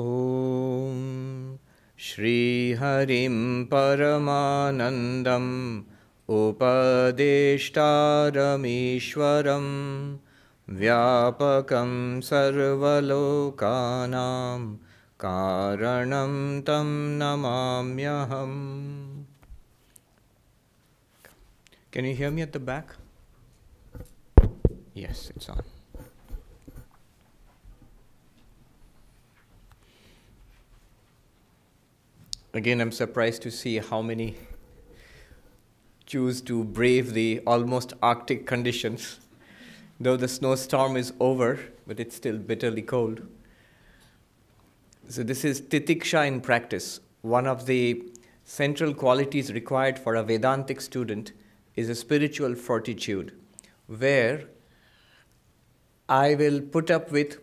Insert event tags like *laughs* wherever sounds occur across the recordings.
ॐ श्रीहरिं परमानन्दम् उपदेष्टारमीश्वरं व्यापकं सर्वलोकानां कारणं तं नमाम्यहम् Can you hear me at the back? Yes, it's on. Again, I'm surprised to see how many choose to brave the almost Arctic conditions. Though the snowstorm is over, but it's still bitterly cold. So, this is Titiksha in practice. One of the central qualities required for a Vedantic student is a spiritual fortitude, where I will put up with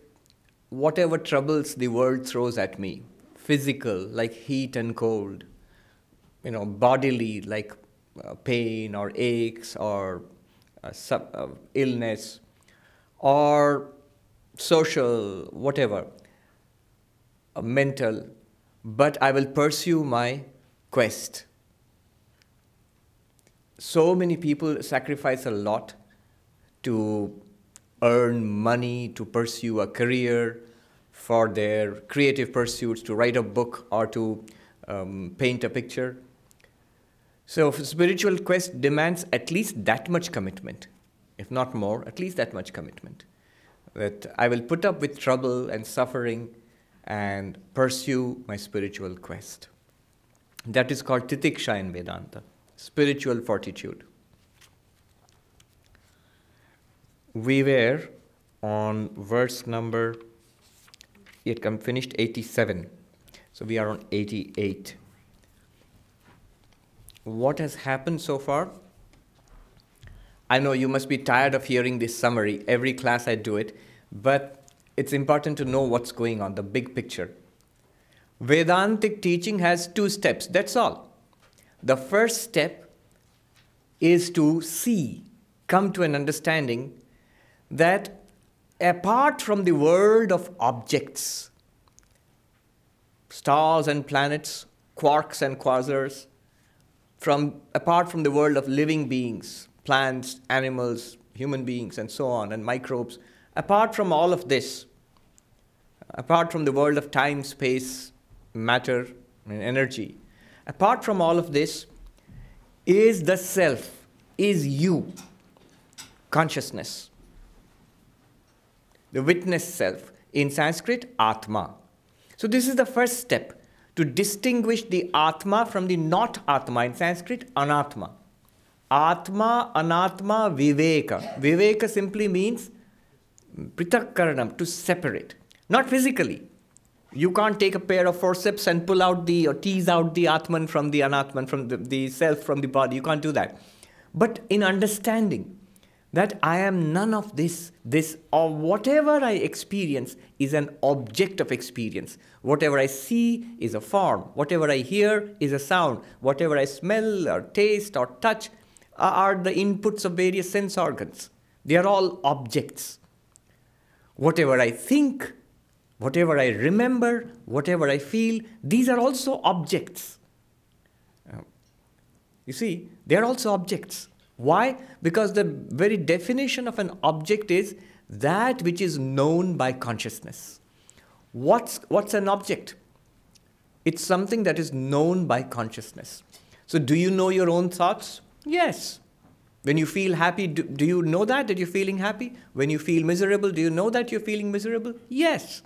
whatever troubles the world throws at me physical, like heat and cold, you know, bodily, like uh, pain or aches or uh, sub, uh, illness, or social, whatever, uh, mental, but I will pursue my quest. So many people sacrifice a lot to earn money, to pursue a career, for their creative pursuits, to write a book or to um, paint a picture. So, spiritual quest demands at least that much commitment, if not more, at least that much commitment. That I will put up with trouble and suffering and pursue my spiritual quest. That is called titiksha in Vedanta, spiritual fortitude. We were on verse number he had come finished 87. So we are on 88. What has happened so far? I know you must be tired of hearing this summary. Every class I do it, but it's important to know what's going on, the big picture. Vedantic teaching has two steps, that's all. The first step is to see, come to an understanding that apart from the world of objects, stars and planets, quarks and quasars, from apart from the world of living beings, plants, animals, human beings, and so on, and microbes, apart from all of this, apart from the world of time, space, matter, and energy, apart from all of this, is the self, is you, consciousness the witness self. In Sanskrit, Atma. So, this is the first step to distinguish the Atma from the not Atma. In Sanskrit, Anatma. Atma, Anatma, Viveka. Viveka simply means pritakkaranam, to separate. Not physically. You can't take a pair of forceps and pull out the, or tease out the Atman from the Anatman, from the, the self from the body. You can't do that. But in understanding, that I am none of this, this, or whatever I experience is an object of experience. Whatever I see is a form, whatever I hear is a sound, whatever I smell or taste or touch are the inputs of various sense organs. They are all objects. Whatever I think, whatever I remember, whatever I feel, these are also objects. You see, they are also objects. Why? Because the very definition of an object is that which is known by consciousness. What's, what's an object? It's something that is known by consciousness. So, do you know your own thoughts? Yes. When you feel happy, do, do you know that, that you're feeling happy? When you feel miserable, do you know that you're feeling miserable? Yes.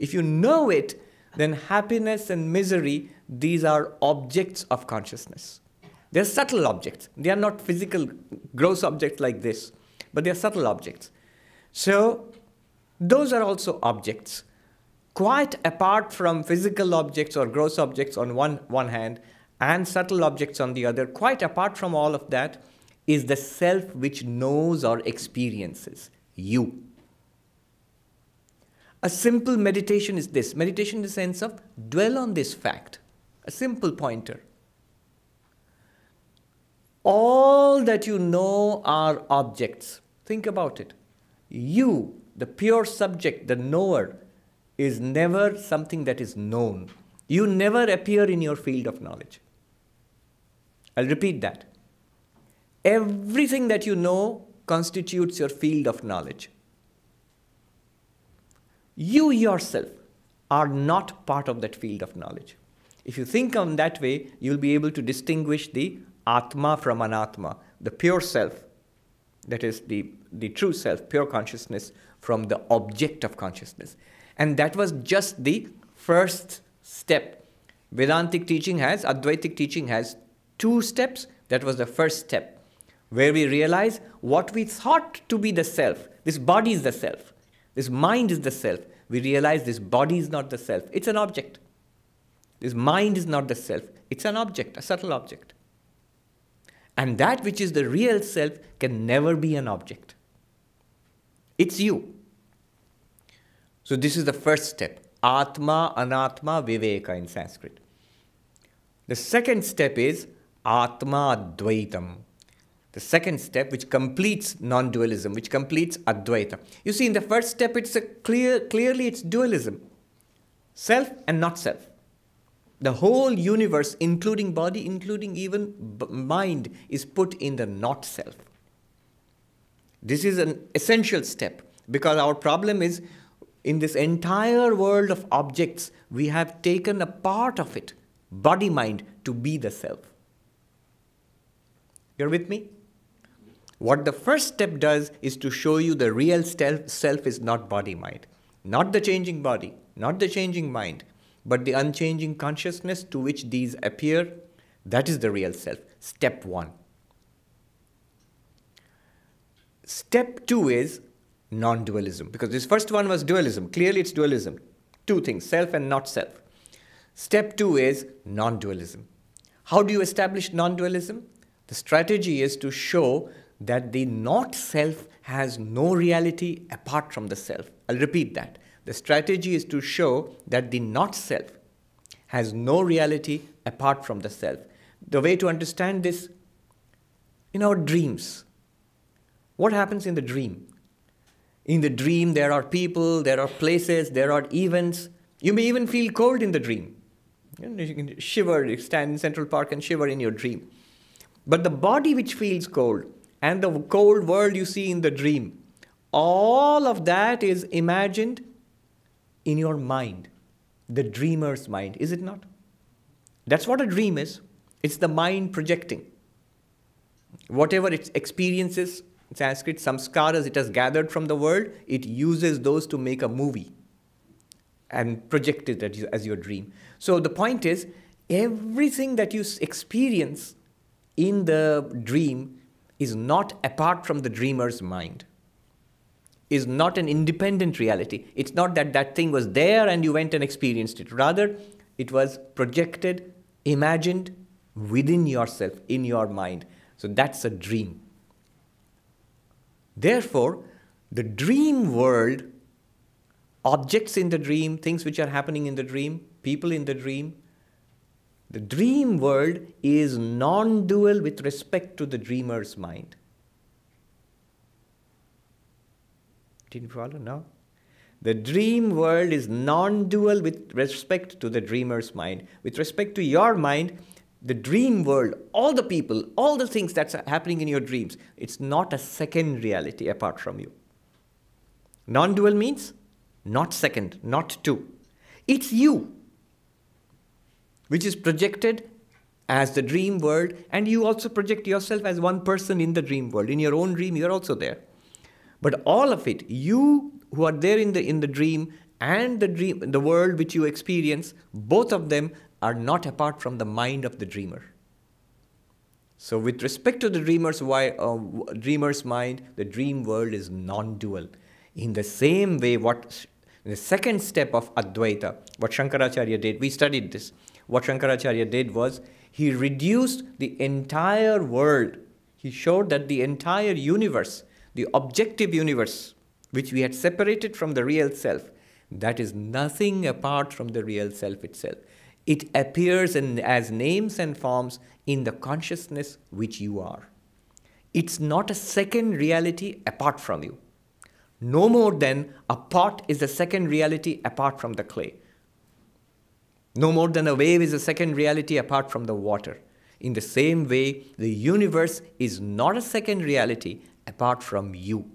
If you know it, then happiness and misery, these are objects of consciousness. They're subtle objects. They are not physical, gross objects like this, but they're subtle objects. So, those are also objects. Quite apart from physical objects or gross objects on one, one hand and subtle objects on the other, quite apart from all of that, is the self which knows or experiences you. A simple meditation is this meditation in the sense of dwell on this fact, a simple pointer all that you know are objects. Think about it. You, the pure subject, the knower, is never something that is known. You never appear in your field of knowledge. I'll repeat that. Everything that you know constitutes your field of knowledge. You yourself are not part of that field of knowledge. If you think on that way, you'll be able to distinguish the Atma from Anatma, the pure self, that is the, the true self, pure consciousness, from the object of consciousness. And that was just the first step. Vedantic teaching has, Advaitic teaching has two steps. That was the first step, where we realize what we thought to be the self. This body is the self. This mind is the self. We realize this body is not the self. It's an object. This mind is not the self. It's an object, a subtle object. And that which is the real self can never be an object. It's you. So, this is the first step Atma, Anatma, Viveka in Sanskrit. The second step is Atma Advaitam. The second step, which completes non dualism, which completes Advaita. You see, in the first step, it's a clear, clearly it's dualism self and not self. The whole universe, including body, including even mind, is put in the not self. This is an essential step because our problem is in this entire world of objects, we have taken a part of it, body mind, to be the self. You're with me? What the first step does is to show you the real self is not body mind, not the changing body, not the changing mind, but the unchanging consciousness to which these appear. That is the real self. Step one. Step two is non dualism. Because this first one was dualism. Clearly, it's dualism. Two things self and not self. Step two is non dualism. How do you establish non dualism? The strategy is to show that the not self has no reality apart from the self. I'll repeat that. The strategy is to show that the not self has no reality apart from the self. The way to understand this in our dreams. What happens in the dream? In the dream, there are people, there are places, there are events. You may even feel cold in the dream. You, know, you can shiver, you stand in Central Park and shiver in your dream. But the body which feels cold and the cold world you see in the dream, all of that is imagined in your mind, the dreamer's mind, is it not? That's what a dream is. It's the mind projecting. Whatever it experiences, Sanskrit, samskaras it has gathered from the world, it uses those to make a movie and project it as your dream. So the point is, everything that you experience in the dream is not apart from the dreamer's mind, is not an independent reality. It's not that that thing was there and you went and experienced it. Rather, it was projected, imagined within yourself, in your mind. So that's a dream. Therefore, the dream world, objects in the dream, things which are happening in the dream, people in the dream, the dream world is non dual with respect to the dreamer's mind. Did you follow? No? The dream world is non dual with respect to the dreamer's mind. With respect to your mind, the dream world, all the people, all the things that's happening in your dreams, it's not a second reality apart from you. Non dual means not second, not two. It's you, which is projected as the dream world, and you also project yourself as one person in the dream world. In your own dream, you're also there. But all of it, you who are there in the, in the dream and the dream, the world which you experience, both of them are not apart from the mind of the dreamer. So, with respect to the dreamer's, uh, dreamer's mind, the dream world is non dual. In the same way, what the second step of Advaita, what Shankaracharya did, we studied this. What Shankaracharya did was he reduced the entire world. He showed that the entire universe, the objective universe, which we had separated from the real self, that is nothing apart from the real self itself. It appears in, as names and forms in the consciousness which you are. It's not a second reality apart from you. no more than a pot is a second reality apart from the clay. No more than a wave is a second reality apart from the water. In the same way, the universe is not a second reality apart from you.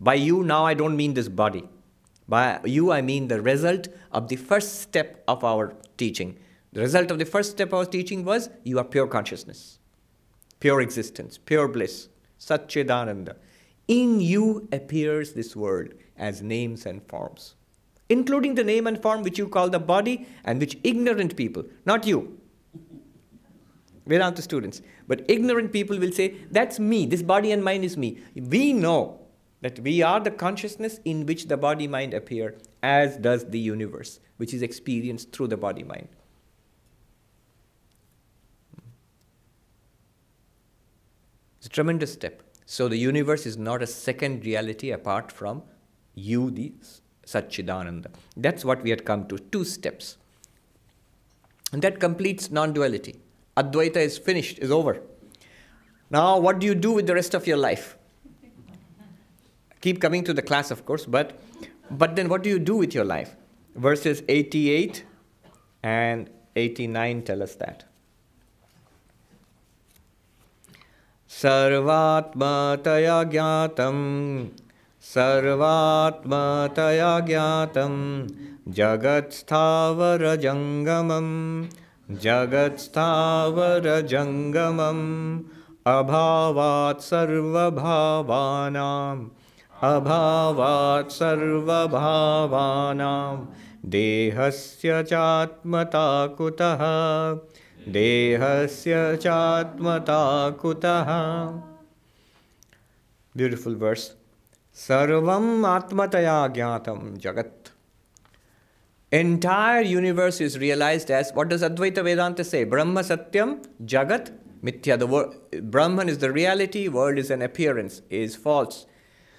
By you, now I don't mean this body. By you, I mean the result of the first step of our teaching. The result of the first step of our teaching was you are pure consciousness, pure existence, pure bliss, Satchidananda. In you appears this world as names and forms, including the name and form which you call the body and which ignorant people, not you, Vedanta students, but ignorant people will say, That's me, this body and mind is me. We know that we are the consciousness in which the body mind appear, as does the universe, which is experienced through the body mind. It's a tremendous step. So the universe is not a second reality apart from you, the Satchidananda. That's what we had come to, two steps. And that completes non duality. Advaita is finished, is over. Now, what do you do with the rest of your life? Keep coming to the class, of course, but, but then what do you do with your life? Verses 88 and 89 tell us that. सर्वात्मतया ज्ञातं सर्वात्मतया ज्ञातं जगत्स्थावरजङ्गमं जगत्स्थावरजङ्गमम् अभावात् सर्वभावानाम् अभावात् सर्वभावानां देहस्य चात्मता कुतः देहस्य चात्मता कुतः Beautiful verse. Sarvam atmataya jnatam jagat. Entire universe is realized as what does Advaita Vedanta say? Brahma Satyam Jagat Mithya. The Brahman is the reality, world is an appearance, is false.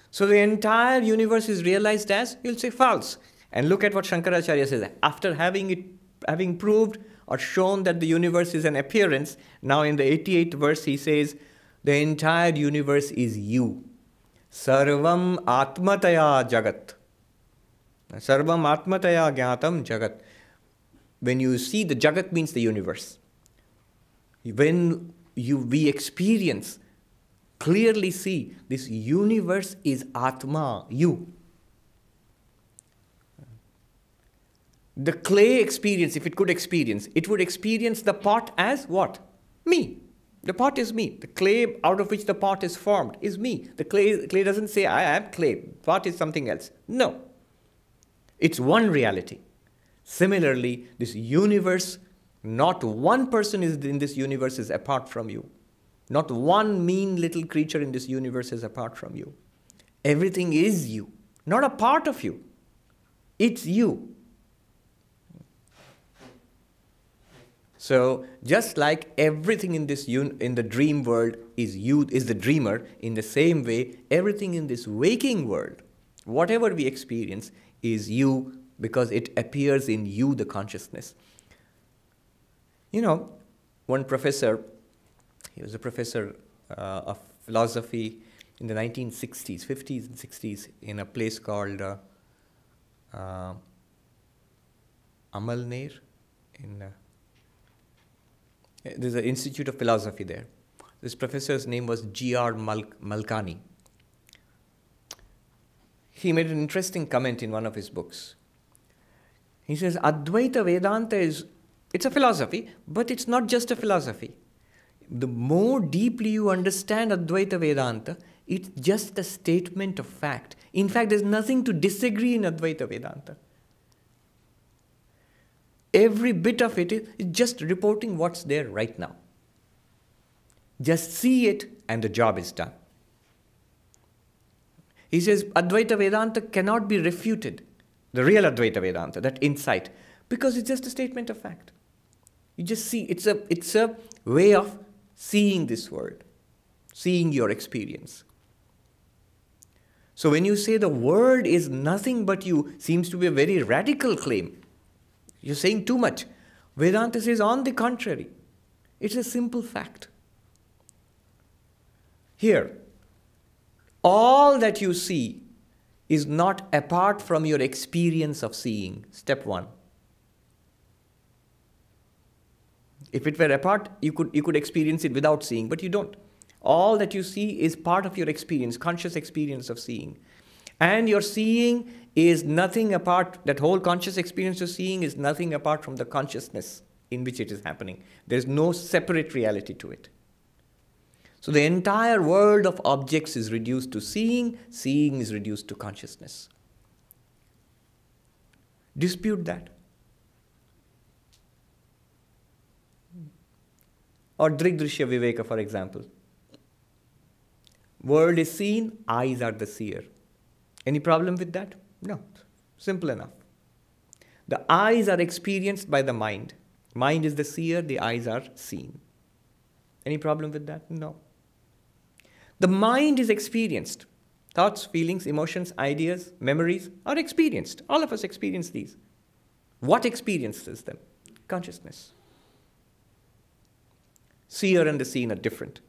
So the entire universe is realized as, you'll say, false. And look at what Shankaracharya says. After having it having proved or shown that the universe is an appearance, now in the 88th verse he says, the entire universe is you. Sarvam Atmataya Jagat. Sarvam Atmataya Jnatam Jagat. When you see the Jagat means the universe. When you we experience, clearly see this universe is Atma, you. The clay experience, if it could experience, it would experience the pot as what? Me. The pot is me. The clay out of which the pot is formed is me. The clay, clay doesn't say, I am clay. Pot is something else. No. It's one reality. Similarly, this universe, not one person is in this universe is apart from you. Not one mean little creature in this universe is apart from you. Everything is you, not a part of you. It's you. So just like everything in this in the dream world is you is the dreamer, in the same way, everything in this waking world, whatever we experience, is you because it appears in you, the consciousness. You know, one professor, he was a professor uh, of philosophy in the 1960s, 50s, and 60s in a place called uh, uh, in. Uh, there's an Institute of Philosophy there. This professor's name was G.R. Mal- Malkani. He made an interesting comment in one of his books. He says, Advaita Vedanta is, it's a philosophy, but it's not just a philosophy. The more deeply you understand Advaita Vedanta, it's just a statement of fact. In fact, there's nothing to disagree in Advaita Vedanta. Every bit of it is just reporting what's there right now. Just see it and the job is done. He says Advaita Vedanta cannot be refuted, the real Advaita Vedanta, that insight, because it's just a statement of fact. You just see, it's a, it's a way of seeing this world, seeing your experience. So when you say the world is nothing but you, seems to be a very radical claim. You're saying too much. Vedanta says, on the contrary, it's a simple fact. Here, all that you see is not apart from your experience of seeing. Step one. If it were apart, you could, you could experience it without seeing, but you don't. All that you see is part of your experience, conscious experience of seeing. And your seeing is nothing apart, that whole conscious experience of seeing is nothing apart from the consciousness in which it is happening. There's no separate reality to it. So the entire world of objects is reduced to seeing, seeing is reduced to consciousness. Dispute that. Or Drigdrishya Viveka, for example. World is seen, eyes are the seer. Any problem with that? No. Simple enough. The eyes are experienced by the mind. Mind is the seer, the eyes are seen. Any problem with that? No. The mind is experienced. Thoughts, feelings, emotions, ideas, memories are experienced. All of us experience these. What experiences them? Consciousness. Seer and the seen are different.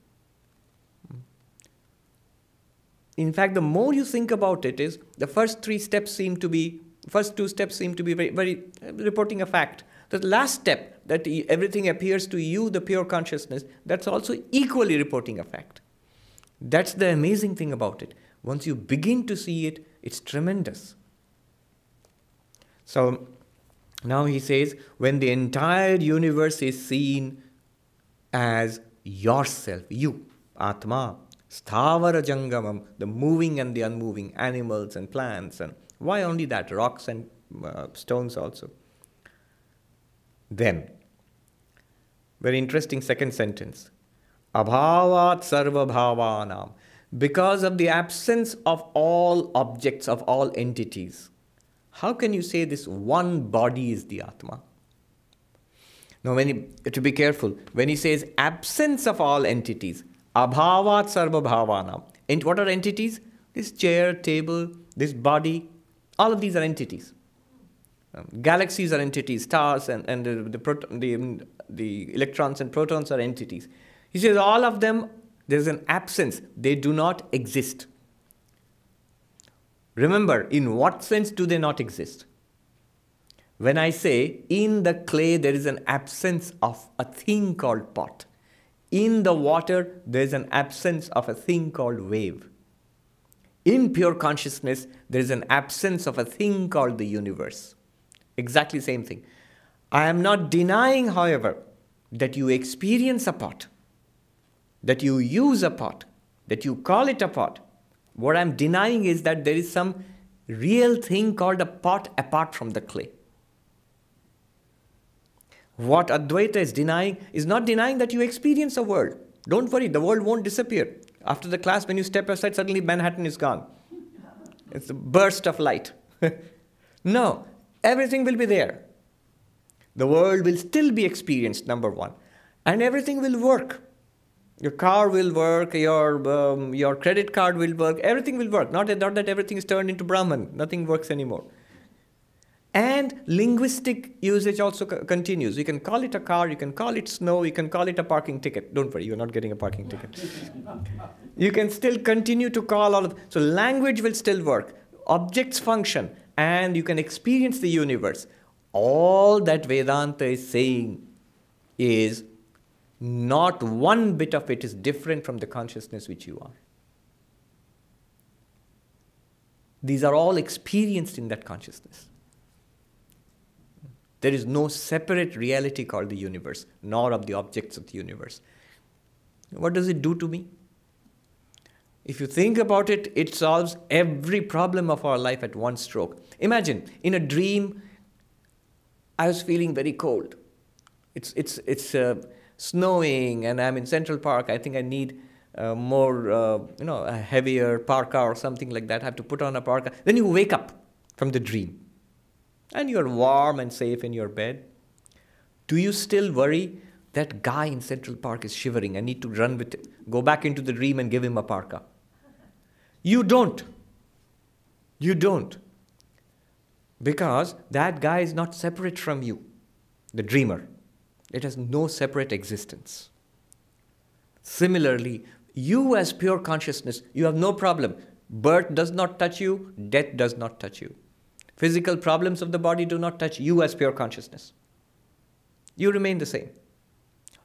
In fact, the more you think about it, is the first three steps seem to be, first two steps seem to be very, very uh, reporting a fact. The last step, that everything appears to you, the pure consciousness, that's also equally reporting a fact. That's the amazing thing about it. Once you begin to see it, it's tremendous. So now he says, when the entire universe is seen as yourself, you, Atma, Sthavara Jangamam, the moving and the unmoving, animals and plants, and why only that? Rocks and uh, stones also. Then, very interesting second sentence. Abhavat sarva bhavanam. Because of the absence of all objects, of all entities. How can you say this one body is the Atma? Now, when he, to be careful, when he says absence of all entities, abhavat sarva bhavanam. And what are entities? This chair, table, this body, all of these are entities. Um, galaxies are entities, stars and, and the, the, the, the electrons and protons are entities. He says all of them, there's an absence. They do not exist. Remember, in what sense do they not exist? When I say in the clay there is an absence of a thing called pot, in the water there is an absence of a thing called wave. In pure consciousness, there is an absence of a thing called the universe. Exactly same thing. I am not denying, however, that you experience a pot that you use a pot, that you call it a pot. What I'm denying is that there is some real thing called a pot apart from the clay. What Advaita is denying is not denying that you experience a world. Don't worry, the world won't disappear. After the class, when you step aside, suddenly Manhattan is gone. It's a burst of light. *laughs* no, everything will be there. The world will still be experienced, number one, and everything will work. Your car will work, your, um, your credit card will work, everything will work. Not that, not that everything is turned into Brahman, nothing works anymore. And linguistic usage also continues. You can call it a car, you can call it snow, you can call it a parking ticket. Don't worry, you're not getting a parking ticket. *laughs* you can still continue to call all of so language will still work. Objects function, and you can experience the universe. All that Vedanta is saying is not one bit of it is different from the consciousness which you are. These are all experienced in that consciousness. There is no separate reality called the universe, nor of the objects of the universe. What does it do to me? If you think about it, it solves every problem of our life at one stroke. Imagine, in a dream, I was feeling very cold. It's, it's, it's, uh, snowing and I'm in Central Park, I think I need uh, more, uh, you know, a heavier parka or something like that. I have to put on a parka. Then you wake up from the dream and you're warm and safe in your bed. Do you still worry that guy in Central Park is shivering? I need to run with it, go back into the dream and give him a parka. You don't. You don't. Because that guy is not separate from you, the dreamer. It has no separate existence. Similarly, you as pure consciousness, you have no problem. Birth does not touch you, death does not touch you. Physical problems of the body do not touch you as pure consciousness. You remain the same.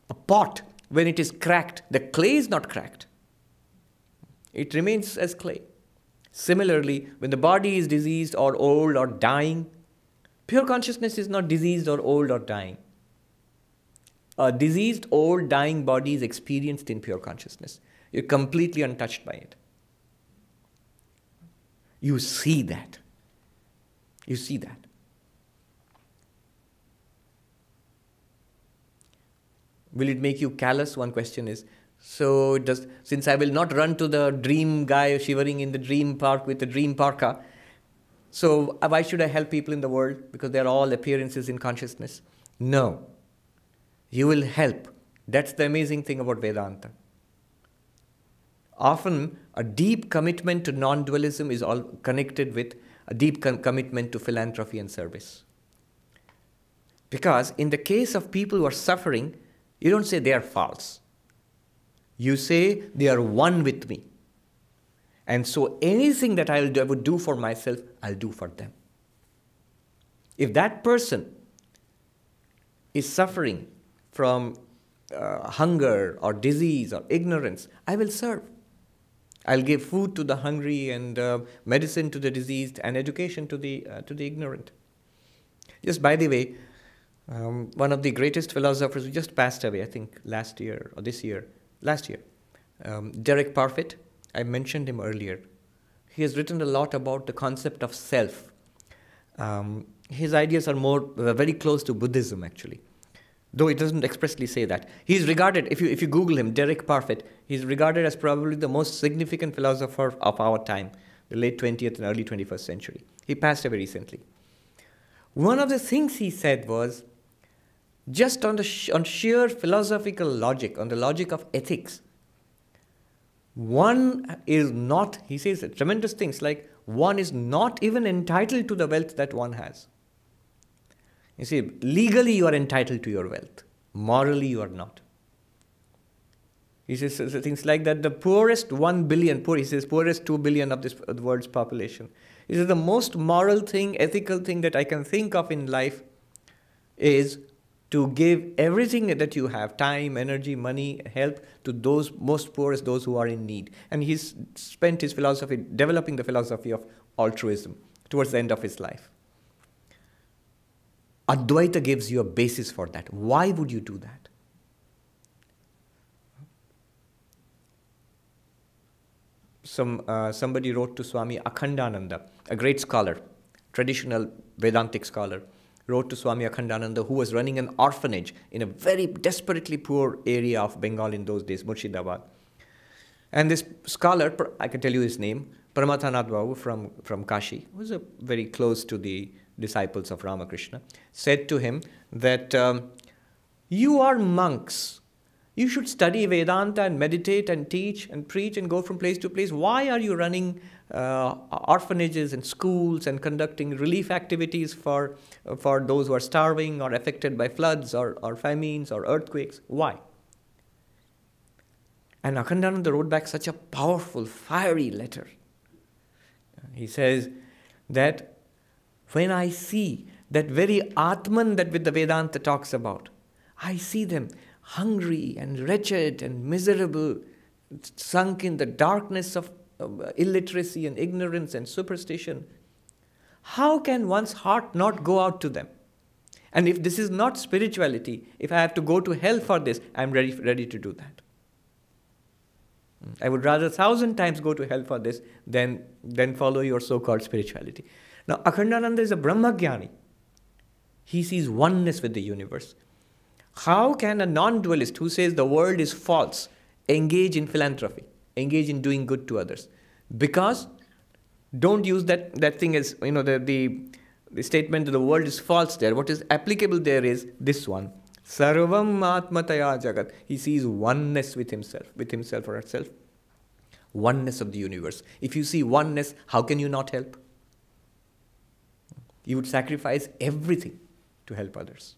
A pot, when it is cracked, the clay is not cracked, it remains as clay. Similarly, when the body is diseased or old or dying, pure consciousness is not diseased or old or dying. A diseased, old, dying body is experienced in pure consciousness. You're completely untouched by it. You see that. You see that. Will it make you callous? One question is. So does since I will not run to the dream guy shivering in the dream park with the dream parka, so why should I help people in the world? Because they're all appearances in consciousness. No. You will help. That's the amazing thing about Vedanta. Often, a deep commitment to non dualism is all connected with a deep com- commitment to philanthropy and service. Because in the case of people who are suffering, you don't say they are false. You say they are one with me. And so anything that I would do for myself, I'll do for them. If that person is suffering from uh, hunger or disease or ignorance, I will serve. I'll give food to the hungry and uh, medicine to the diseased and education to the, uh, to the ignorant. Just by the way, um, one of the greatest philosophers who just passed away, I think last year or this year, last year, um, Derek Parfit, I mentioned him earlier. He has written a lot about the concept of self. Um, his ideas are more uh, very close to Buddhism, actually though it doesn't expressly say that. He's regarded, if you, if you Google him, Derek Parfit, he's regarded as probably the most significant philosopher of our time, the late 20th and early 21st century. He passed away recently. One of the things he said was just on, the sh- on sheer philosophical logic, on the logic of ethics, one is not, he says tremendous things like one is not even entitled to the wealth that one has. You see, legally you are entitled to your wealth, morally you are not. He says things like that the poorest 1 billion, poor, he says, poorest 2 billion of this of the world's population. He says the most moral thing, ethical thing that I can think of in life is to give everything that you have time, energy, money, help to those most poorest, those who are in need. And he's spent his philosophy developing the philosophy of altruism towards the end of his life. Advaita gives you a basis for that. Why would you do that? Some, uh, somebody wrote to Swami Akhandananda, a great scholar, traditional Vedantic scholar, wrote to Swami Akhandananda, who was running an orphanage in a very desperately poor area of Bengal in those days, Murshidabad. And this scholar, I can tell you his name, Paramatanath Babu from, from Kashi, was a very close to the disciples of Ramakrishna, said to him that um, you are monks. You should study Vedanta and meditate and teach and preach and go from place to place. Why are you running uh, orphanages and schools and conducting relief activities for, for those who are starving or affected by floods or, or famines or earthquakes? Why? And Akhandananda wrote back such a powerful, fiery letter. He says that when I see that very Atman that the Vedanta talks about, I see them hungry and wretched and miserable, sunk in the darkness of illiteracy and ignorance and superstition. How can one's heart not go out to them? And if this is not spirituality, if I have to go to hell for this, I'm ready, ready to do that. I would rather a thousand times go to hell for this than, than follow your so called spirituality. Now, Akhandananda is a Brahmagyani. He sees oneness with the universe. How can a non dualist who says the world is false engage in philanthropy, engage in doing good to others? Because don't use that, that thing as, you know, the, the, the statement that the world is false there. What is applicable there is this one. Sarvam Atmataya Jagat. He sees oneness with himself, with himself or herself. Oneness of the universe. If you see oneness, how can you not help? You would sacrifice everything to help others.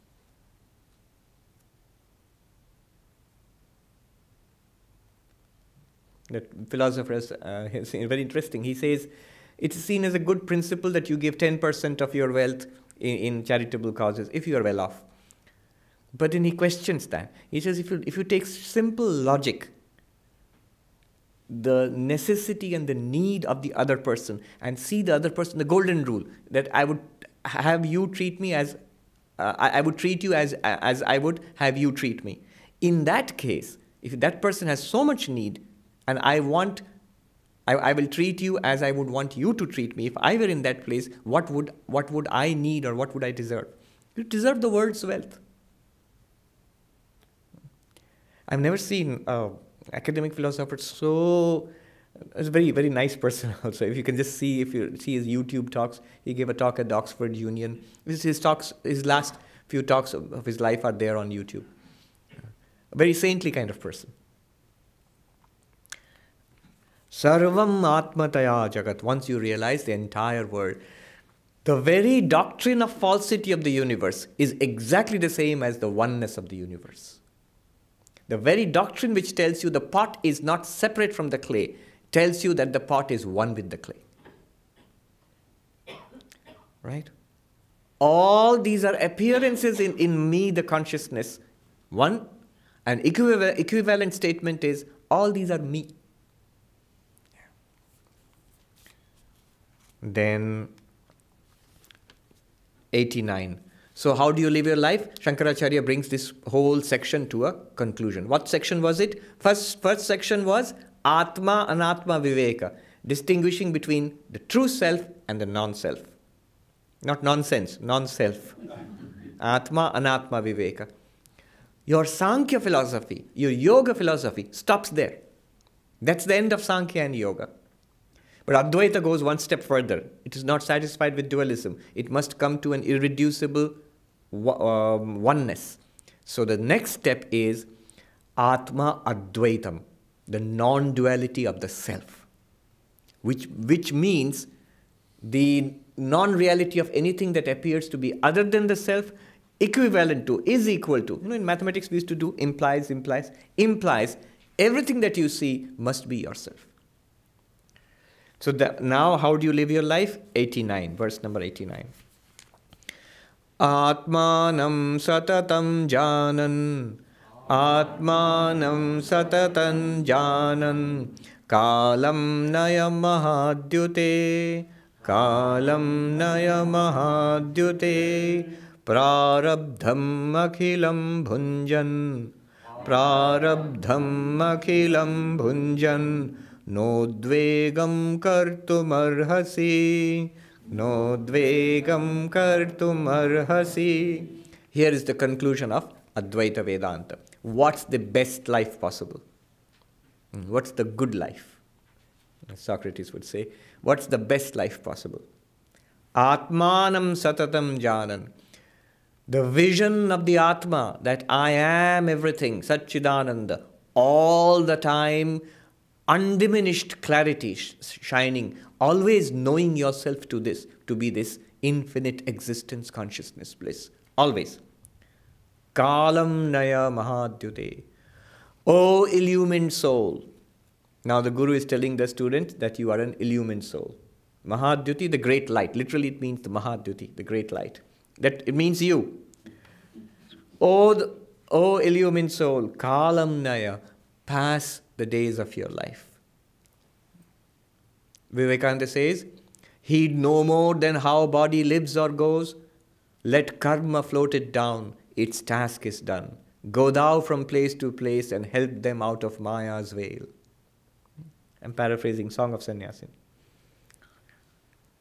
That philosopher is uh, *laughs* very interesting. He says it's seen as a good principle that you give 10% of your wealth in, in charitable causes if you are well off. But then he questions that. He says if you, if you take simple logic, the necessity and the need of the other person and see the other person, the golden rule that I would have you treat me as uh, I, I, would treat you as as I would have you treat me. In that case, if that person has so much need, and I want, I, I will treat you as I would want you to treat me. If I were in that place, what would what would I need or what would I deserve? You deserve the world's wealth. I've never seen uh, academic philosophers so He's a very, very nice person *laughs* also. If you can just see, if you see his YouTube talks, he gave a talk at the Oxford Union. His talks, his last few talks of, of his life are there on YouTube. A very saintly kind of person. Sarvam Atmataya Jagat. Once you realize the entire world, the very doctrine of falsity of the universe is exactly the same as the oneness of the universe. The very doctrine which tells you the pot is not separate from the clay tells you that the pot is one with the clay. Right? All these are appearances in, in me, the consciousness. One, an equivalent, equivalent statement is all these are me. Then 89. So, how do you live your life? Shankaracharya brings this whole section to a conclusion. What section was it? First, first section was Atma Anatma Viveka, distinguishing between the true self and the non self. Not nonsense, non self. Atma Anatma Viveka. Your Sankhya philosophy, your yoga philosophy stops there. That's the end of Sankhya and yoga. But Advaita goes one step further. It is not satisfied with dualism, it must come to an irreducible um, oneness. So the next step is Atma Advaitam the non duality of the self, which, which means the non reality of anything that appears to be other than the self, equivalent to, is equal to. You know, in mathematics, we used to do implies, implies, implies everything that you see must be yourself. So that, now, how do you live your life? 89, verse number 89. Atmanam satatam janan आत्मानं सततं जानन्। कालं नयमहाद्युते कालं नयमहाद्युते प्रारब्धम् अखिलं भुञ्जन् प्रारब्धम् अखिलं भुञ्जन्। नोद्वेगं कर्तुमर्हसि नोद्वेगं कर्तुमर्हसि। Is the conclusion of Advaita Vedanta. What's the best life possible? Hmm, what's the good life? As Socrates would say, what's the best life possible? Atmanam satatam janan. The vision of the Atma, that I am everything, Satchidananda, all the time, undiminished clarity shining, always knowing yourself to this, to be this infinite existence, consciousness, bliss. Always. Kalam Naya Mahadyute. O illumined soul. Now the Guru is telling the student that you are an illumined soul. Mahadyuti, the great light. Literally, it means the Mahadyuti, the great light. That it means you. O, the, o illumined soul, Kalam Naya, pass the days of your life. Vivekananda says, Heed no more than how body lives or goes. Let karma float it down its task is done. Go thou from place to place and help them out of Maya's veil. I'm paraphrasing Song of Sannyasin.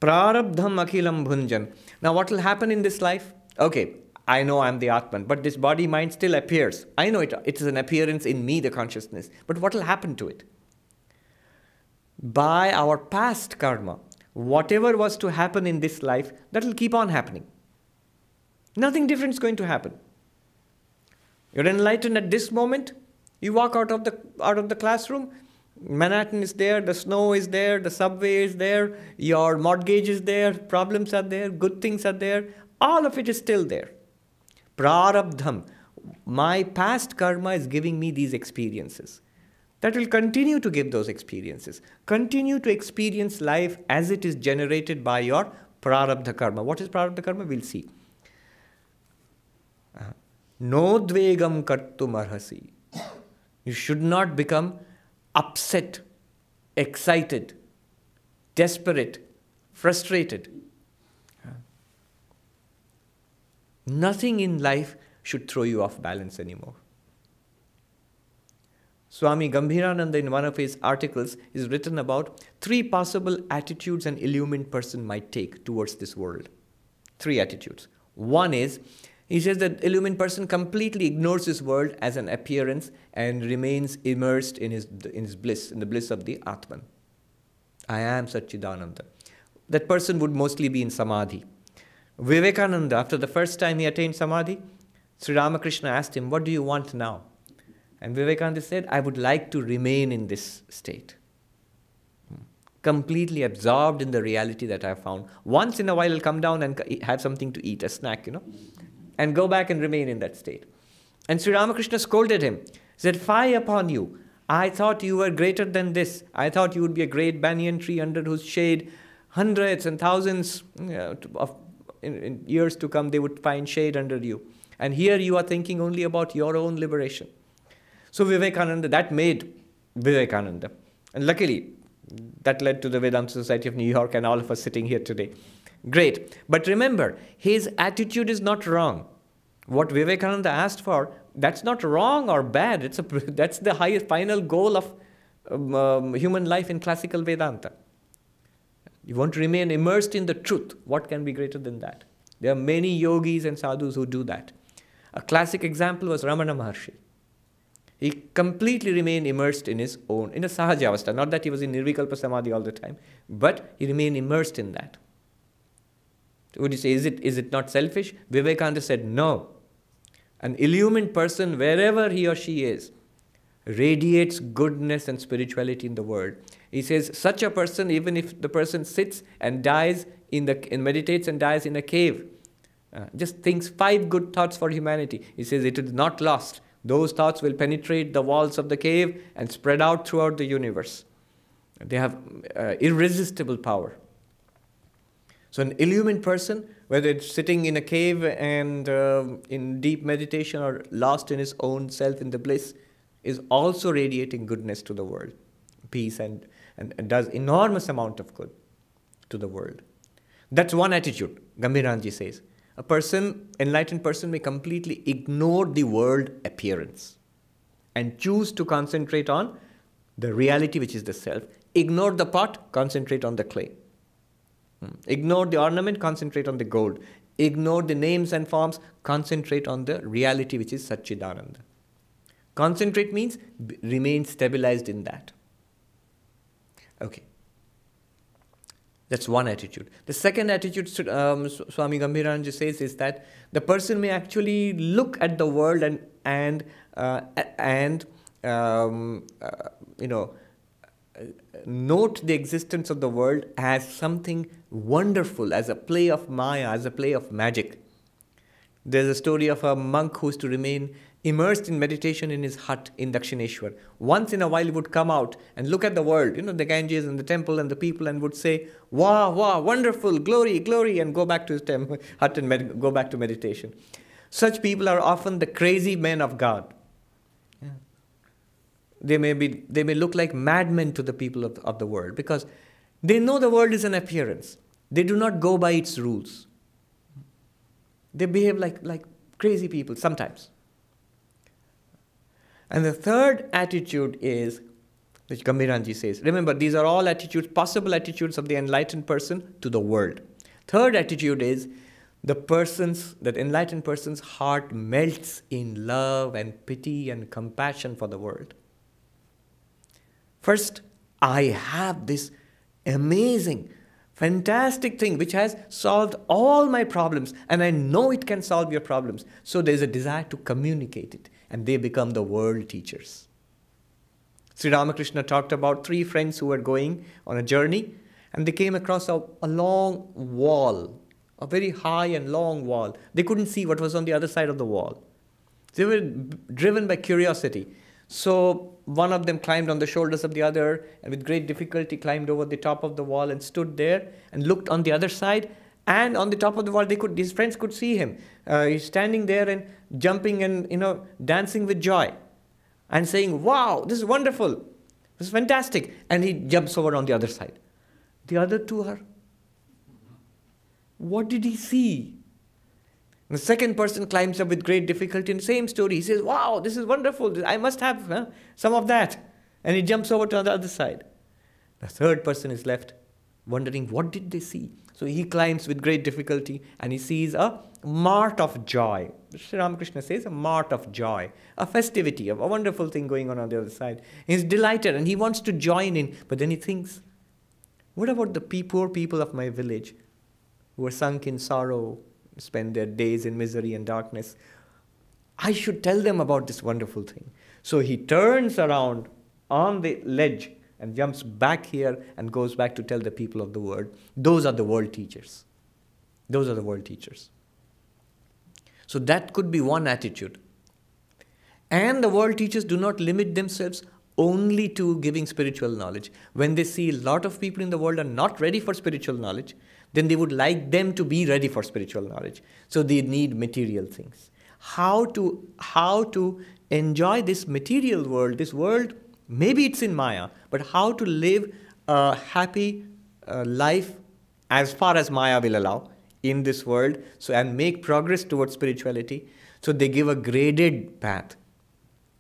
Prarabdham akhilam bhunjan. Now, what will happen in this life? Okay, I know I'm the Atman, but this body mind still appears. I know it, it is an appearance in me, the consciousness. But what will happen to it? By our past karma, whatever was to happen in this life, that will keep on happening. Nothing different is going to happen. You're enlightened at this moment. You walk out of the out of the classroom. Manhattan is there, the snow is there, the subway is there, your mortgage is there, problems are there, good things are there. All of it is still there. Prarabdham. My past karma is giving me these experiences. that will continue to give those experiences. Continue to experience life as it is generated by your prarabdha karma. What is prarabdha karma? We'll see. Uh, Nodvegam kartum arhasi. You should not become upset, excited, desperate, frustrated. Nothing in life should throw you off balance anymore. Swami Gambhirananda, in one of his articles, is written about three possible attitudes an illumined person might take towards this world. Three attitudes. One is, he says that illumined person completely ignores this world as an appearance and remains immersed in his, in his bliss, in the bliss of the Atman. I am Satchidananda. That person would mostly be in Samadhi. Vivekananda, after the first time he attained Samadhi, Sri Ramakrishna asked him, What do you want now? And Vivekananda said, I would like to remain in this state. Hmm. Completely absorbed in the reality that I found. Once in a while, I'll come down and have something to eat, a snack, you know, and go back and remain in that state. And Sri Ramakrishna scolded him, said, Fie upon you. I thought you were greater than this. I thought you would be a great banyan tree under whose shade hundreds and thousands of years to come they would find shade under you. And here you are thinking only about your own liberation. So Vivekananda, that made Vivekananda. And luckily, that led to the Vedanta Society of New York and all of us sitting here today. Great. But remember, his attitude is not wrong. What Vivekananda asked for, that's not wrong or bad. It's a, *laughs* that's the highest final goal of um, um, human life in classical Vedanta. You want to remain immersed in the truth. What can be greater than that? There are many yogis and sadhus who do that. A classic example was Ramana Maharshi. He completely remained immersed in his own, in a sahajavastha. Not that he was in nirvikalpa samadhi all the time, but he remained immersed in that. Would you say, is it, is it not selfish? Vivekananda said, no. An illumined person, wherever he or she is, radiates goodness and spirituality in the world. He says, such a person, even if the person sits and dies in the, and meditates and dies in a cave, uh, just thinks five good thoughts for humanity. He says it is not lost. Those thoughts will penetrate the walls of the cave and spread out throughout the universe. They have uh, irresistible power. So, an illumined person, whether it's sitting in a cave and uh, in deep meditation or lost in his own self in the bliss, is also radiating goodness to the world, peace, and, and, and does enormous amount of good to the world. That's one attitude, Gambhiranji says a person, enlightened person, may completely ignore the world appearance and choose to concentrate on the reality which is the self. Ignore the pot, concentrate on the clay. Ignore the ornament, concentrate on the gold. Ignore the names and forms, concentrate on the reality which is Satchidananda. Concentrate means remain stabilized in that. Okay. That's one attitude. The second attitude um, Swami Gambhirananda says is that the person may actually look at the world and and uh, and um, uh, you know note the existence of the world as something wonderful, as a play of Maya, as a play of magic. There's a story of a monk who's to remain immersed in meditation in his hut in Dakshineshwar. Once in a while, he would come out and look at the world, you know, the Ganges and the temple and the people, and would say, Wow, wow, wonderful, glory, glory, and go back to his temple, *laughs* hut and med- go back to meditation. Such people are often the crazy men of God. They, may be, they may look like madmen to the people of, of the world because they know the world is an appearance. They do not go by its rules. They behave like, like crazy people sometimes. And the third attitude is, which Gambhiranji says, remember, these are all attitudes, possible attitudes of the enlightened person to the world. Third attitude is the person's, that enlightened person's heart melts in love and pity and compassion for the world. First, I have this amazing, fantastic thing which has solved all my problems, and I know it can solve your problems. So there's a desire to communicate it and they become the world teachers. Sri Ramakrishna talked about three friends who were going on a journey and they came across a, a long wall, a very high and long wall. They couldn't see what was on the other side of the wall. They were driven by curiosity. So one of them climbed on the shoulders of the other and with great difficulty climbed over the top of the wall and stood there and looked on the other side. And on the top of the wall, they could, his friends could see him. Uh, he's standing there and jumping and you know dancing with joy, and saying, "Wow, this is wonderful, this is fantastic!" And he jumps over on the other side. The other two are. What did he see? The second person climbs up with great difficulty the same story. He says, Wow, this is wonderful. I must have huh, some of that. And he jumps over to the other side. The third person is left wondering, What did they see? So he climbs with great difficulty and he sees a mart of joy. Sri Ramakrishna says a mart of joy, a festivity, a wonderful thing going on on the other side. He's delighted and he wants to join in, but then he thinks, What about the poor people of my village who are sunk in sorrow, spend their days in misery and darkness. I should tell them about this wonderful thing. So he turns around on the ledge and jumps back here and goes back to tell the people of the world. Those are the world teachers. Those are the world teachers. So that could be one attitude. And the world teachers do not limit themselves only to giving spiritual knowledge. When they see a lot of people in the world are not ready for spiritual knowledge, then they would like them to be ready for spiritual knowledge. So they need material things. How to how to enjoy this material world, this world, maybe it's in Maya, but how to live a happy uh, life as far as Maya will allow in this world, so and make progress towards spirituality. So they give a graded path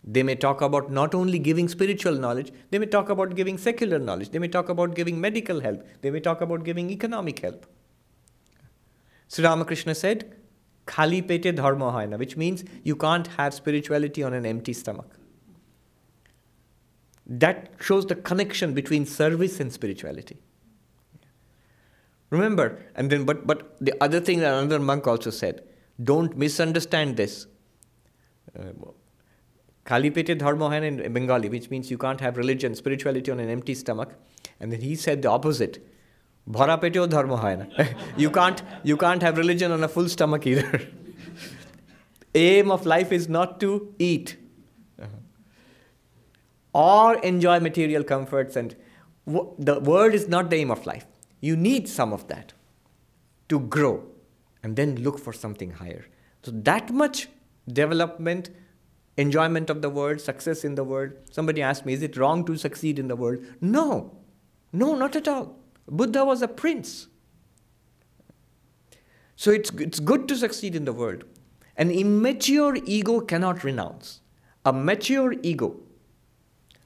they may talk about not only giving spiritual knowledge, they may talk about giving secular knowledge, they may talk about giving medical help, they may talk about giving economic help. Sri Ramakrishna said, Khali pete dharma haina, which means you can't have spirituality on an empty stomach. That shows the connection between service and spirituality. Remember, and then but but the other thing that another monk also said, don't misunderstand this. Uh, Kalipete dharma in Bengali, which means you can't have religion, spirituality on an empty stomach. And then he said the opposite. Bhara peteo dharma *laughs* You can't you can't have religion on a full stomach either. *laughs* Aim of life is not to eat uh-huh. or enjoy material comforts and the world is not the aim of life. You need some of that to grow and then look for something higher. So that much development enjoyment of the world, success in the world. Somebody asked me, is it wrong to succeed in the world? No, no, not at all. Buddha was a prince. So it's, it's good to succeed in the world. An immature ego cannot renounce. A mature ego,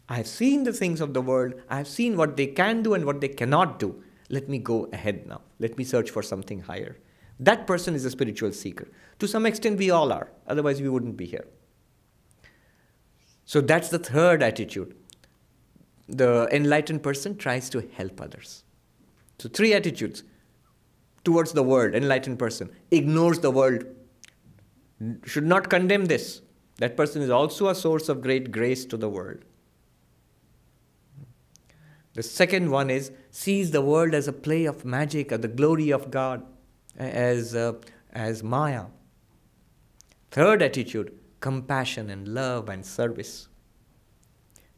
I have seen the things of the world, I have seen what they can do and what they cannot do. Let me go ahead now. Let me search for something higher. That person is a spiritual seeker. To some extent, we all are. Otherwise, we wouldn't be here. So that's the third attitude. The enlightened person tries to help others. So, three attitudes towards the world, enlightened person ignores the world, should not condemn this. That person is also a source of great grace to the world. The second one is sees the world as a play of magic, or the glory of God, as, uh, as Maya. Third attitude compassion and love and service.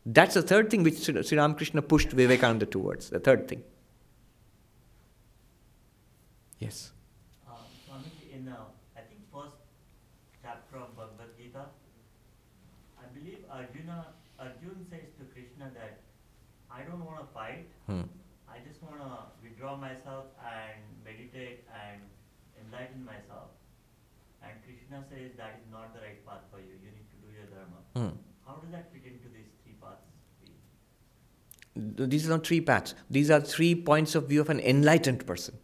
That's the third thing which Sri Ramakrishna pushed Vivekananda towards, the third thing. Yes. Uh, in uh, I think first chapter of Bhagavad Gita, I believe Arjuna Arjun says to Krishna that I don't want to fight. Hmm. I just want to withdraw myself and meditate and enlighten myself. Krishna says that is not the right path for you. You need to do your dharma. Hmm. How does that fit into these three paths? These are not three paths. These are three points of view of an enlightened person.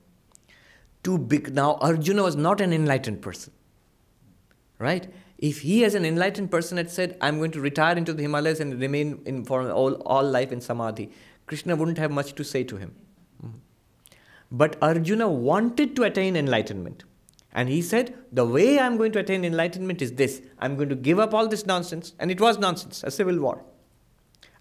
Too big. Now, Arjuna was not an enlightened person. Right? If he, as an enlightened person, had said, I'm going to retire into the Himalayas and remain in, for all, all life in Samadhi, Krishna wouldn't have much to say to him. Hmm. But Arjuna wanted to attain enlightenment. And he said, The way I'm going to attain enlightenment is this I'm going to give up all this nonsense. And it was nonsense, a civil war.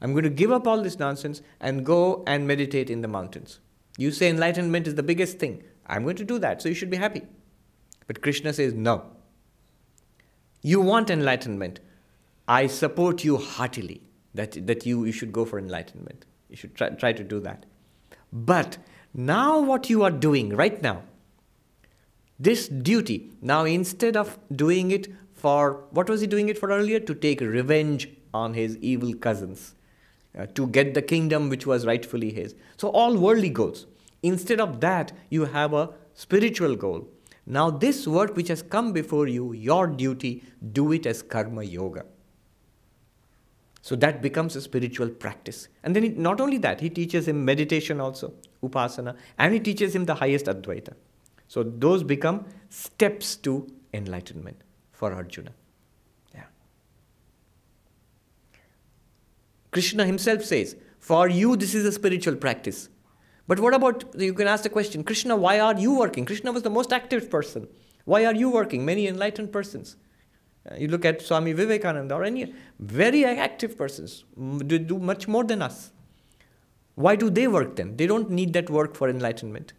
I'm going to give up all this nonsense and go and meditate in the mountains. You say enlightenment is the biggest thing. I'm going to do that, so you should be happy. But Krishna says, No. You want enlightenment. I support you heartily that, that you, you should go for enlightenment. You should try, try to do that. But now, what you are doing right now, this duty, now instead of doing it for what was he doing it for earlier? To take revenge on his evil cousins, uh, to get the kingdom which was rightfully his. So, all worldly goals. Instead of that, you have a spiritual goal. Now, this work which has come before you, your duty, do it as karma yoga. So that becomes a spiritual practice. And then he, not only that, he teaches him meditation also, upasana, and he teaches him the highest Advaita. So those become steps to enlightenment for Arjuna. Yeah. Krishna himself says, For you, this is a spiritual practice. But what about, you can ask the question, Krishna, why are you working? Krishna was the most active person. Why are you working? Many enlightened persons. Uh, you look at Swami Vivekananda or any very active persons, they do much more than us. Why do they work then? They don't need that work for enlightenment.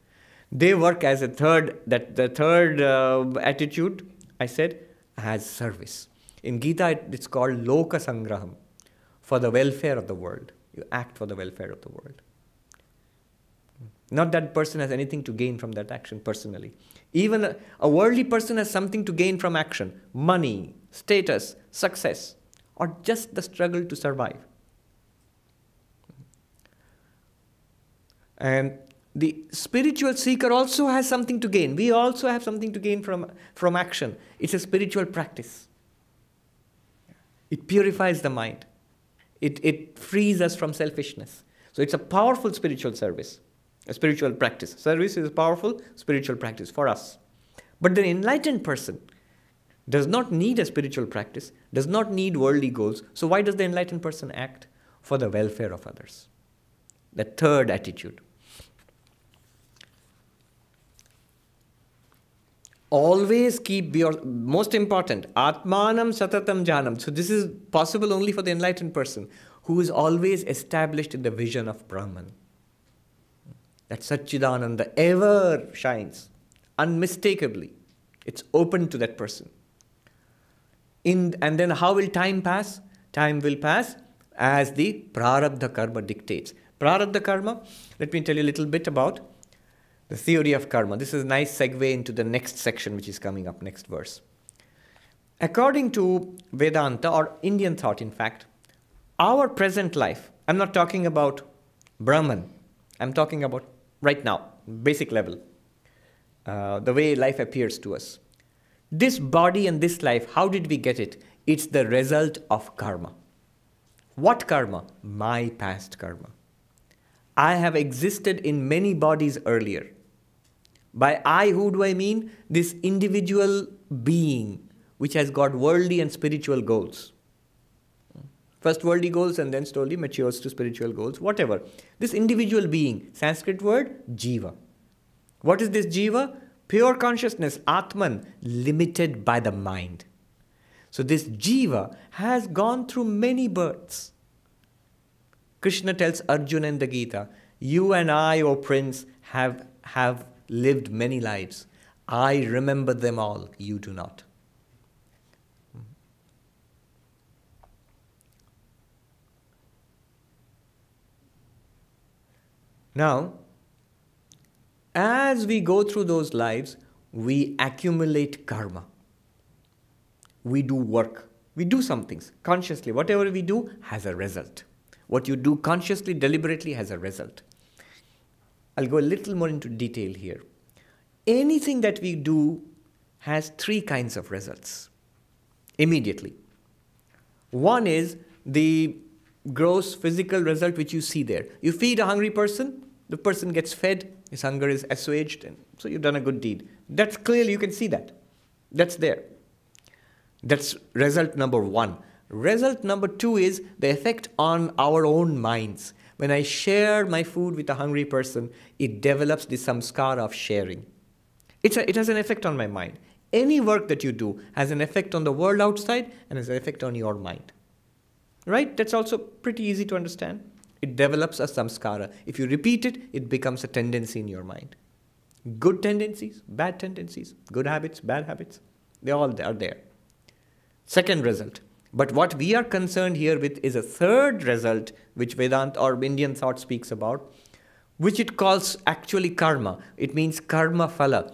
They work as a third, that the third uh, attitude, I said, as service. In Gita, it's called Loka Sangraham, for the welfare of the world. You act for the welfare of the world. Not that person has anything to gain from that action personally. Even a, a worldly person has something to gain from action money, status, success, or just the struggle to survive. And the spiritual seeker also has something to gain. We also have something to gain from, from action. It's a spiritual practice. It purifies the mind, it, it frees us from selfishness. So it's a powerful spiritual service, a spiritual practice. Service is a powerful spiritual practice for us. But the enlightened person, does not need a spiritual practice, does not need worldly goals. So, why does the enlightened person act? For the welfare of others. The third attitude. Always keep your most important, Atmanam Satatam Janam. So, this is possible only for the enlightened person who is always established in the vision of Brahman. That Satchidananda ever shines unmistakably. It's open to that person. In, and then how will time pass? Time will pass as the prarabdha karma dictates. Prarabdha karma, let me tell you a little bit about the theory of karma. This is a nice segue into the next section, which is coming up next verse. According to Vedanta, or Indian thought, in fact, our present life, I'm not talking about Brahman, I'm talking about right now, basic level, uh, the way life appears to us. This body and this life, how did we get it? It's the result of karma. What karma? My past karma. I have existed in many bodies earlier. By I, who do I mean? This individual being which has got worldly and spiritual goals. First worldly goals and then slowly matures to spiritual goals, whatever. This individual being, Sanskrit word, jiva. What is this jiva? Pure consciousness, Atman, limited by the mind. So this jiva has gone through many births. Krishna tells Arjuna in the Gita, You and I, O prince, have, have lived many lives. I remember them all, you do not. Now, as we go through those lives, we accumulate karma. We do work. We do some things consciously. Whatever we do has a result. What you do consciously, deliberately has a result. I'll go a little more into detail here. Anything that we do has three kinds of results immediately. One is the gross physical result which you see there. You feed a hungry person, the person gets fed, his hunger is assuaged, and so you've done a good deed. That's clearly, you can see that. That's there. That's result number one. Result number two is the effect on our own minds. When I share my food with a hungry person, it develops the samskara of sharing. It's a, it has an effect on my mind. Any work that you do has an effect on the world outside and has an effect on your mind. Right? That's also pretty easy to understand. It develops a samskara. If you repeat it, it becomes a tendency in your mind. Good tendencies, bad tendencies, good habits, bad habits, they all are there. Second result But what we are concerned here with is a third result, which Vedanta or Indian thought speaks about, which it calls actually karma. It means karma phala,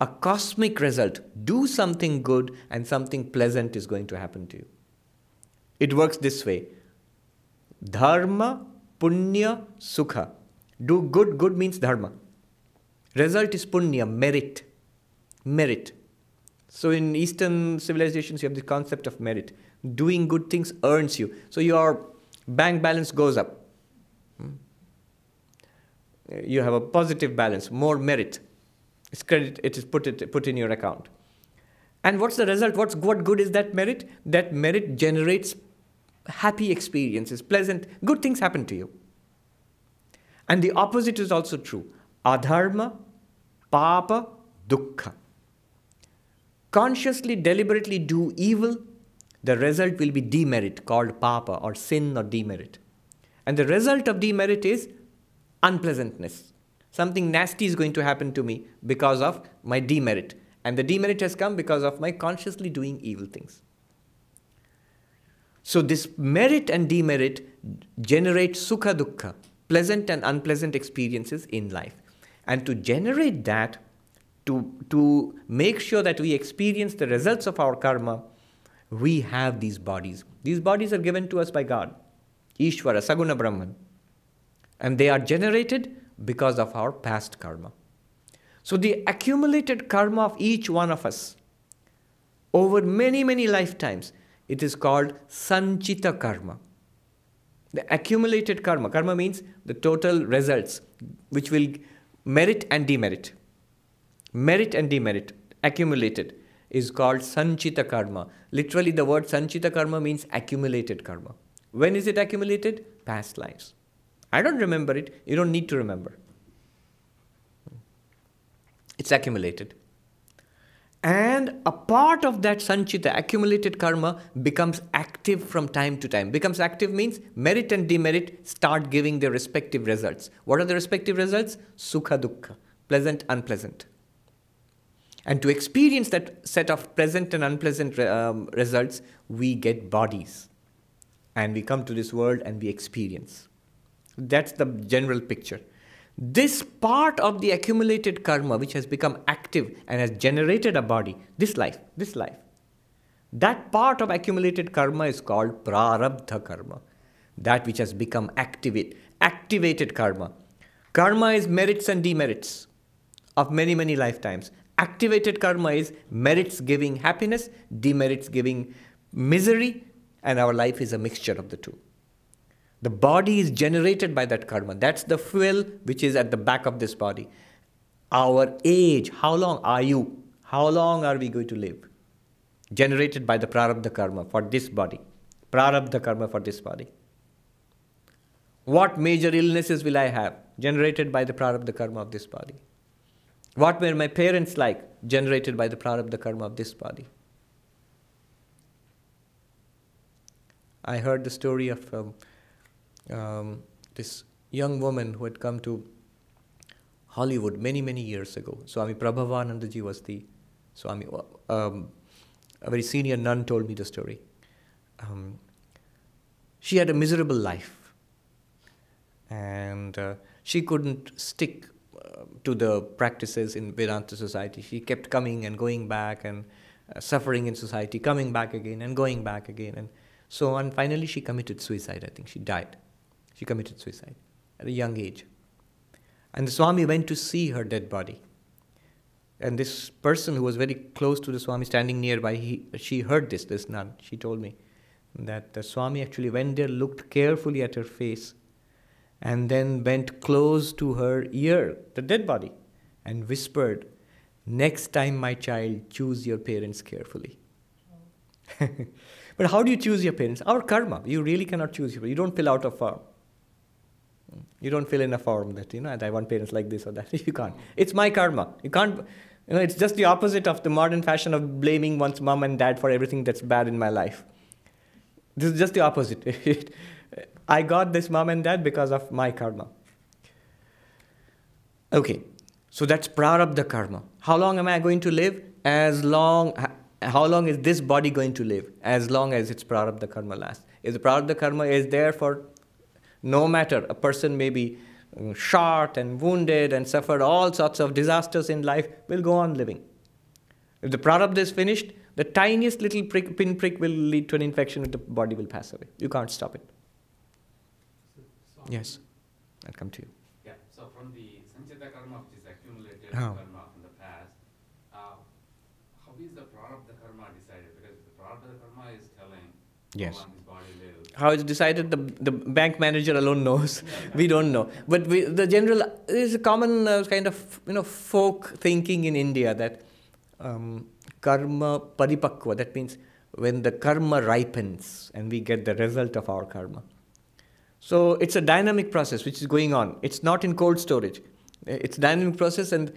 a cosmic result. Do something good and something pleasant is going to happen to you. It works this way Dharma, Punya, Sukha. Do good, good means dharma. Result is punya, merit. Merit. So in Eastern civilizations, you have the concept of merit. Doing good things earns you. So your bank balance goes up. Hmm? You have a positive balance, more merit. It's credit, it is put, it, put in your account. And what's the result? What's, what good is that merit? That merit generates happy experiences, pleasant, good things happen to you. And the opposite is also true. Adharma, papa, dukkha. Consciously, deliberately do evil, the result will be demerit, called papa or sin or demerit. And the result of demerit is unpleasantness. Something nasty is going to happen to me because of my demerit. And the demerit has come because of my consciously doing evil things. So, this merit and demerit generate sukha dukkha, pleasant and unpleasant experiences in life. And to generate that, to, to make sure that we experience the results of our karma, we have these bodies. These bodies are given to us by God, Ishvara, Saguna Brahman. And they are generated because of our past karma. So, the accumulated karma of each one of us over many, many lifetimes it is called sanchita karma. The accumulated karma. Karma means the total results, which will merit and demerit. Merit and demerit, accumulated, is called sanchita karma. Literally, the word sanchita karma means accumulated karma. When is it accumulated? Past lives. I don't remember it. You don't need to remember. It's accumulated. And a part of that sanchita, accumulated karma, becomes active from time to time. Becomes active means merit and demerit start giving their respective results. What are the respective results? Sukha dukkha, pleasant, unpleasant. And to experience that set of pleasant and unpleasant um, results, we get bodies. And we come to this world and we experience. That's the general picture. This part of the accumulated karma, which has become active and has generated a body, this life, this life, that part of accumulated karma is called prarabdha karma, that which has become activate, activated karma. Karma is merits and demerits of many, many lifetimes. Activated karma is merits giving happiness, demerits giving misery, and our life is a mixture of the two. The body is generated by that karma. That's the fuel which is at the back of this body. Our age, how long are you? How long are we going to live? Generated by the prarabdha karma for this body. Prarabdha karma for this body. What major illnesses will I have? Generated by the prarabdha karma of this body. What were my parents like? Generated by the prarabdha karma of this body. I heard the story of um, um, this young woman who had come to Hollywood many, many years ago. Swami Prabhavanandaji was the Swami, um, a very senior nun told me the story. Um, she had a miserable life and uh, she couldn't stick uh, to the practices in Vedanta society. She kept coming and going back and uh, suffering in society, coming back again and going back again. And so on. Finally, she committed suicide, I think. She died. She committed suicide at a young age. And the Swami went to see her dead body. And this person who was very close to the Swami, standing nearby, he, she heard this, this nun. She told me that the Swami actually went there, looked carefully at her face, and then bent close to her ear, the dead body, and whispered, Next time, my child, choose your parents carefully. *laughs* but how do you choose your parents? Our karma. You really cannot choose. You don't fill out a form. You don't fill in a form that, you know, I want parents like this or that. *laughs* you can't. It's my karma. You can't, you know, it's just the opposite of the modern fashion of blaming one's mom and dad for everything that's bad in my life. This is just the opposite. *laughs* I got this mom and dad because of my karma. Okay, so that's prarabdha karma. How long am I going to live? As long, how long is this body going to live? As long as its prarabdha karma lasts. If the prarabdha karma is there for no matter, a person may be uh, shot and wounded and suffered all sorts of disasters in life, will go on living. If the prarabdha is finished, the tiniest little prick, pinprick will lead to an infection and the body will pass away. You can't stop it. So, so Yes, I'll come to you. Yeah, so from the sanchita karma which is accumulated Oh. karma from the past, uh, how is the prarabdha karma decided? Because the prarabdha karma is telling Yes. how long his body lives. How it's decided, the, the bank manager alone knows. *laughs* we don't know. But we, the general, is a common uh, kind of, you know, folk thinking in India that um, karma paripakva, that means when the karma ripens and we get the result of our karma. So it's a dynamic process which is going on. It's not in cold storage. It's a dynamic process and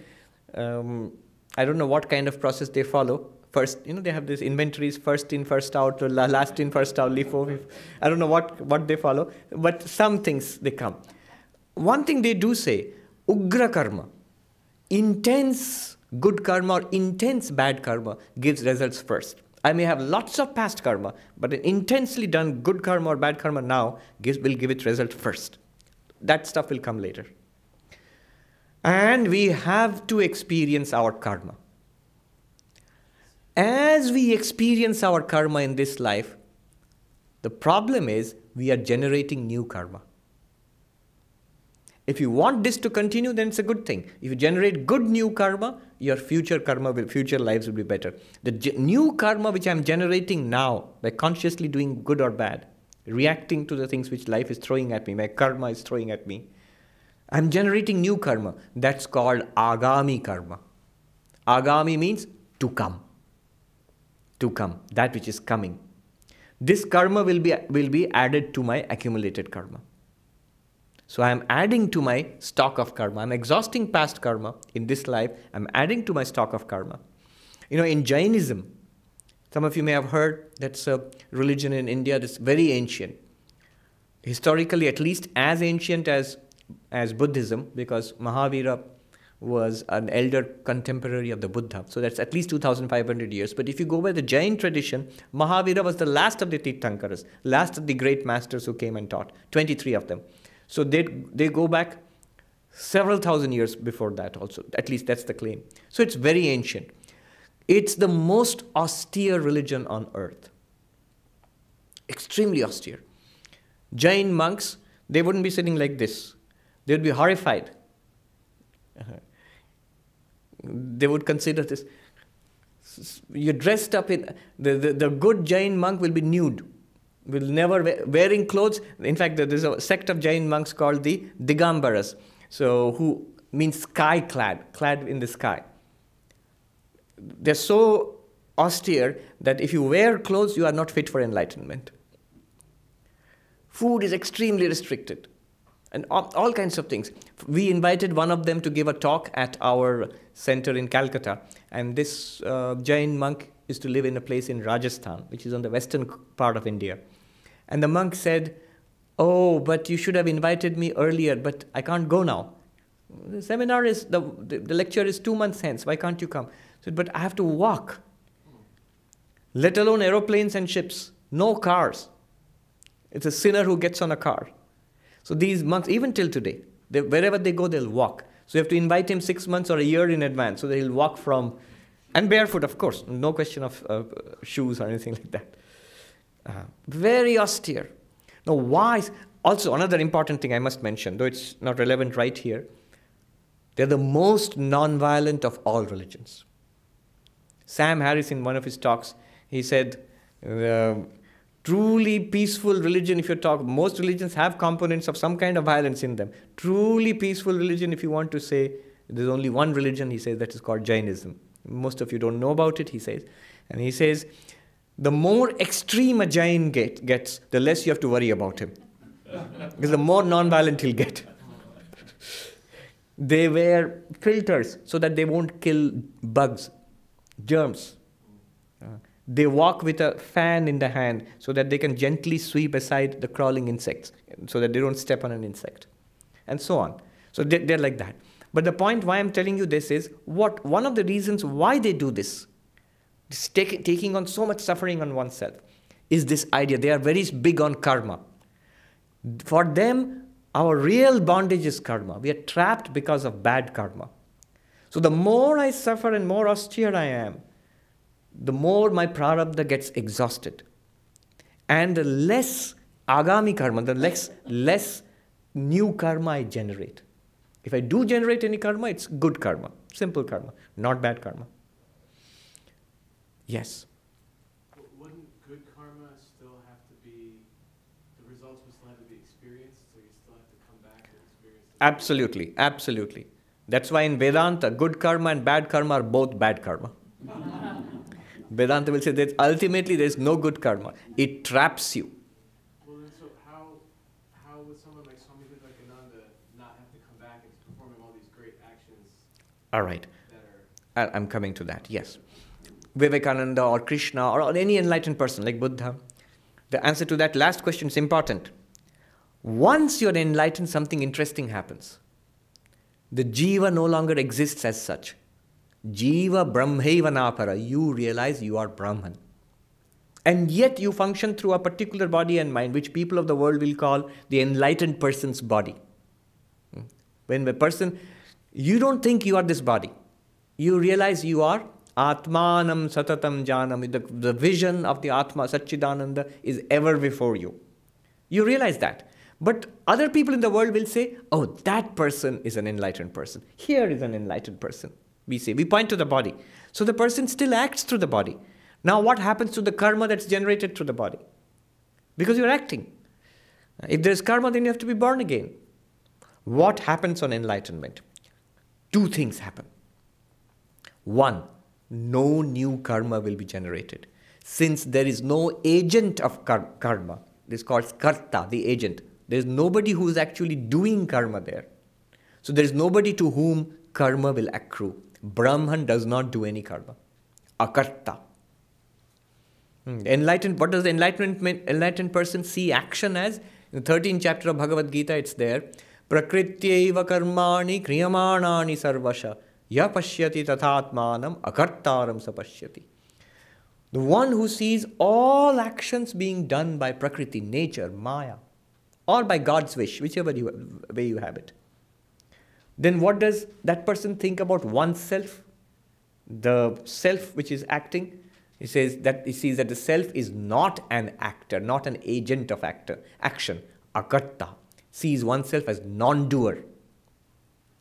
um, I don't know what kind of process they follow. First, you know, they have these inventories, first in, first out, or last in, first out, LIFO. I don't know what, what they follow, but some things they come. One thing they do say, ugra karma, intense good karma or intense bad karma gives results first. I may have lots of past karma, but an intensely done good karma or bad karma now gives, will give its result first. That stuff will come later. And we have to experience our karma. As we experience our karma in this life, the problem is we are generating new karma. If you want this to continue, then it's a good thing. If you generate good new karma, your future karma will, future lives will be better. The new karma which I'm generating now by consciously doing good or bad, reacting to the things which life is throwing at me, my karma is throwing at me, I'm generating new karma. That's called agami karma. Agami means to come. To come, that which is coming. This karma will be, will be added to my accumulated karma. So I am adding to my stock of karma. I'm exhausting past karma in this life. I'm adding to my stock of karma. You know, in Jainism, some of you may have heard that's a uh, religion in India that's very ancient. Historically, at least as ancient as, as Buddhism, because Mahavira was an elder contemporary of the Buddha. So that's at least 2,500 years. But if you go by the Jain tradition, Mahavira was the last of the Tirthankaras, last of the great masters who came and taught, 23 of them. So they, they go back several thousand years before that also. At least that's the claim. So it's very ancient. It's the most austere religion on earth. Extremely austere. Jain monks, they wouldn't be sitting like this. They would be horrified. *laughs* They would consider this. You're dressed up in the, the, the good Jain monk will be nude will never wear, wearing clothes. In fact, there's a sect of Jain monks called the Digambaras, so who means sky clad, clad in the sky. They're so austere that if you wear clothes, you are not fit for enlightenment. Food is extremely restricted, and all, kinds of things. We invited one of them to give a talk at our center in Calcutta, and this uh, Jain monk is to live in a place in Rajasthan, which is on the western part of India. And the monk said, Oh, but you should have invited me earlier, but I can't go now. The seminar is, the, the, lecture is two months hence. Why can't you come? I said, But I have to walk, let alone aeroplanes and ships, no cars. It's a sinner who gets on a car. So these monks, even till today, they, wherever they go, they'll walk. So you have to invite him six months or a year in advance so that he'll walk from, and barefoot, of course, no question of uh, shoes or anything like that. Uh, very austere. Now, why? Also, another important thing I must mention, though it's not relevant right here, they're the most non-violent of all religions. Sam Harris, in one of his talks, he said, uh, truly peaceful religion, if you talk, most religions have components of some kind of violence in them. Truly peaceful religion, if you want to say, there's only one religion, he says, that is called Jainism. Most of you don't know about it, he says. And he says, the more extreme a Jain get, gets, the less you have to worry about him. because the more non-violent he'll get. they wear filters so that they won't kill bugs, germs. They walk with a fan in the hand so that they can gently sweep aside the crawling insects so that they don't step on an insect. And so on. So they, they're like that. But the point why I'm telling you this is what one of the reasons why they do this take, taking on so much suffering on oneself, is this idea. They are very big on karma. For them, our real bondage is karma. We are trapped because of bad karma. So the more I suffer and more austere I am, the more my prarabdha gets exhausted. And the less agami karma, the less, less new karma I generate. If I do generate any karma, it's good karma, simple karma, not bad karma. Yes. Wouldn't good karma still have to be, the results would still have to be experienced, so you still have to come back and experience? Absolutely, absolutely. That's why in Vedanta, good karma and bad karma are both bad karma. *laughs* Vedanta will say that ultimately there is no good karma. It traps you. Well, then, so how, how would someone like Swami Vivekananda not have to come back and performing all these great actions All right, that are? I- I'm coming to that, yes. Vivekananda or Krishna or any enlightened person like Buddha, the answer to that last question is important. Once you're enlightened, something interesting happens. The jiva no longer exists as such. Jiva brahmaiva napara. You realize you are Brahman. And yet you function through a particular body and mind, which people of the world will call the enlightened person's body. Hmm. When a person, you don't think you are this body. You realize you are Atmanam Satatam Janam. The, the vision of the Atma, Satchidananda, is ever before you. You realize that. But other people in the world will say, oh, that person is an enlightened person. Here is an enlightened person. We say, we point to the body. So the person still acts through the body. Now, what happens to the karma that's generated through the body? Because you're acting. If there's karma, then you have to be born again. What happens on enlightenment? Two things happen. One, no new karma will be generated. Since there is no agent of kar- karma, this is called karta, the agent. There is nobody who is actually doing karma there. So there is nobody to whom karma will accrue. Brahman does not do any karma. Akarta. Hmm. Enlightened, what does the enlightenment, enlightened person see action as? In the 13th chapter of Bhagavad Gita, it's there. Prakrityaiva karmani kriyamanani sarvasha ya pashyati tathatmanam akartaram sapashyati. The one who sees all actions being done by Prakriti, nature, Maya, or by God's wish, whichever you, way you have it. Then what does that person think about oneself? The self which is acting, he says that he sees that the self is not an actor, not an agent of actor, action. Akarta sees oneself as non-doer.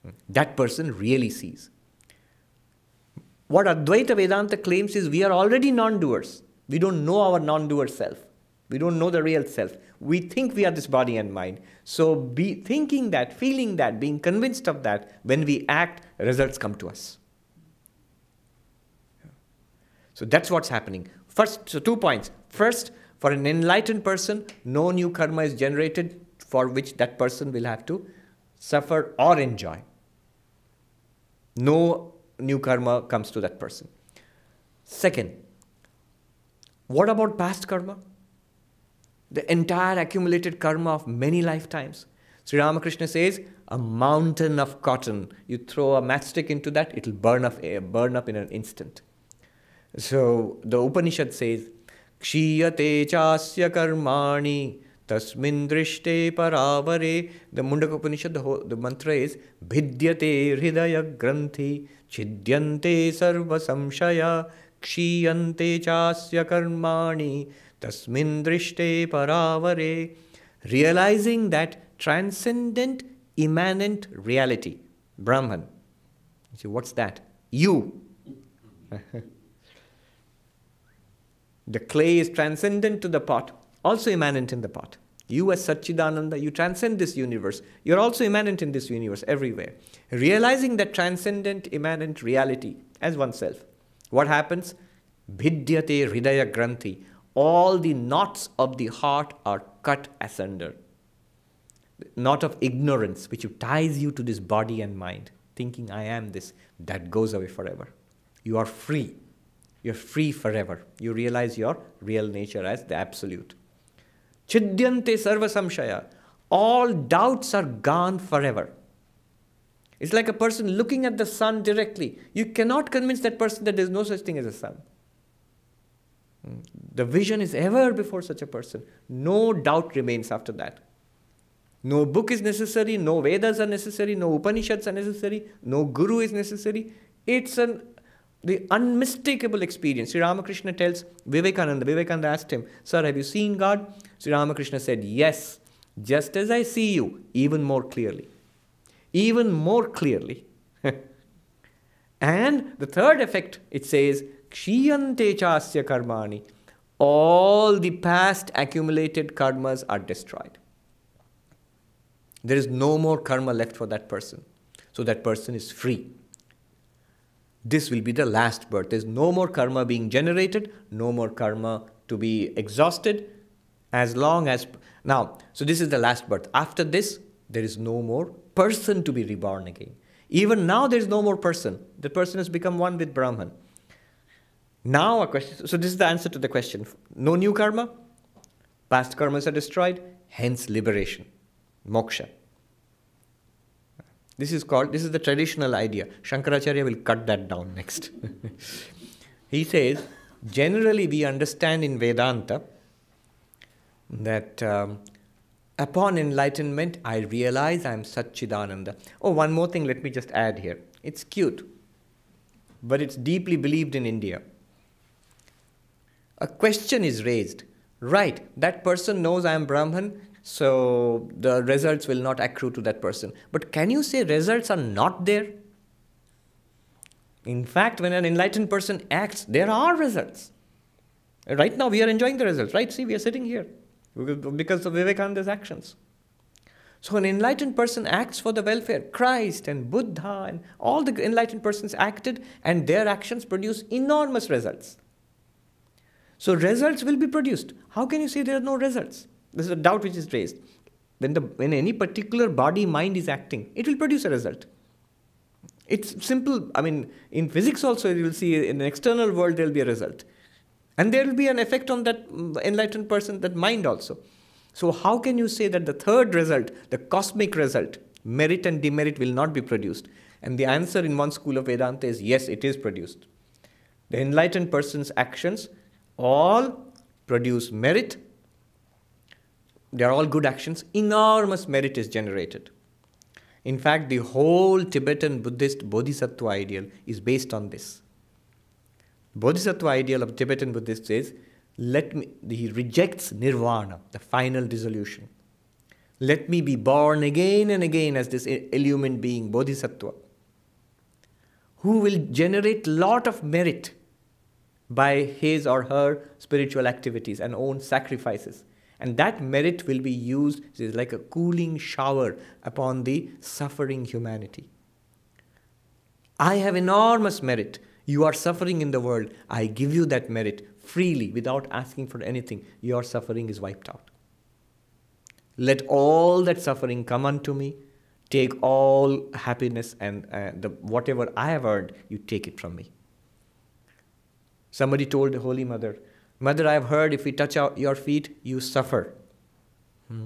Hmm. That person really sees. What Advaita Vedanta claims is we are already non-doers. We don't know our non-doer self. We don't know the real self. We think we are this body and mind. So be thinking that, feeling that, being convinced of that, when we act, results come to us. So that's what's happening. First, so two points. First, for an enlightened person, no new karma is generated for which that person will have to suffer or enjoy. No new karma comes to that person. Second, what about past karma? The entire accumulated karma of many lifetimes. Sri Ramakrishna says, a mountain of cotton. You throw a matchstick into that, it'll burn up, eh, burn up in an instant. So the Upanishad says, Kshiyate chasya karmani tasmin drishte paravare. The Mundaka Upanishad, the, the mantra is Bhidyate hridaya granthi chidyante kshiyante chasya karmani tasmin drishte paravare. Realizing that transcendent, immanent reality, Brahman. See, what's that? You. *laughs* The clay is transcendent to the pot, also immanent in the pot. You, as Satchidananda, you transcend this universe. You're also immanent in this universe everywhere. Realizing that transcendent, immanent reality as oneself. What happens? Bhidyate hridaya granthi. All the knots of the heart are cut asunder. The knot of ignorance, which ties you to this body and mind, thinking I am this, that goes away forever. You are free. You're free forever. You realize your real nature as the absolute. Chidyante sarva samshaya. All doubts are gone forever. It's like a person looking at the sun directly. You cannot convince that person that there's no such thing as a sun. Hmm. The vision is ever before such a person. No doubt remains after that. No book is necessary, no Vedas are necessary, no Upanishads are necessary, no Guru is necessary. It's an the unmistakable experience. Sri Ramakrishna tells Vivekananda, Vivekananda asked him, Sir, have you seen God? Sri Ramakrishna said, Yes, just as I see you, even more clearly. Even more clearly. *laughs* and the third effect, it says, Kshiyante chasya karmani. All the past accumulated karmas are destroyed. There is no more karma left for that person. So that person is free. This will be the last birth. There's no more karma being generated, no more karma to be exhausted. As long as. Now, so this is the last birth. After this, there is no more person to be reborn again. Even now, there is no more person. The person has become one with Brahman. Now, a question. So, this is the answer to the question. No new karma, past karmas are destroyed, hence liberation, moksha. This is called, this is the traditional idea. Shankaracharya will cut that down next. *laughs* he says, generally we understand in Vedanta that um, upon enlightenment I realize I am Satchidananda. Oh, one more thing, let me just add here. It's cute, but it's deeply believed in India. A question is raised. Right, that person knows I am Brahman, so the results will not accrue to that person. But can you say results are not there? In fact, when an enlightened person acts, there are results. Right now, we are enjoying the results, right? See, we are sitting here because of Vivekananda's actions. So, an enlightened person acts for the welfare. Christ and Buddha and all the enlightened persons acted, and their actions produce enormous results. So, results will be produced. How can you say there are no results? This is a doubt which is raised. When, the, when any particular body mind is acting, it will produce a result. It's simple. I mean, in physics also, you will see in the external world there will be a result. And there will be an effect on that enlightened person, that mind also. So, how can you say that the third result, the cosmic result, merit and demerit, will not be produced? And the answer in one school of Vedanta is yes, it is produced. The enlightened person's actions all produce merit they are all good actions, enormous merit is generated. In fact, the whole Tibetan Buddhist Bodhisattva ideal is based on this. Bodhisattva ideal of Tibetan Buddhists is let me, he rejects nirvana, the final dissolution. Let me be born again and again as this illumined being, Bodhisattva, who will generate lot of merit by his or her spiritual activities and own sacrifices and that merit will be used is like a cooling shower upon the suffering humanity. I have enormous merit. You are suffering in the world. I give you that merit freely without asking for anything. Your suffering is wiped out. Let all that suffering come unto me. Take all happiness and uh, the, whatever I have earned, you take it from me. Somebody told the Holy Mother, Mother, I have heard if we touch your feet, you suffer. Hmm.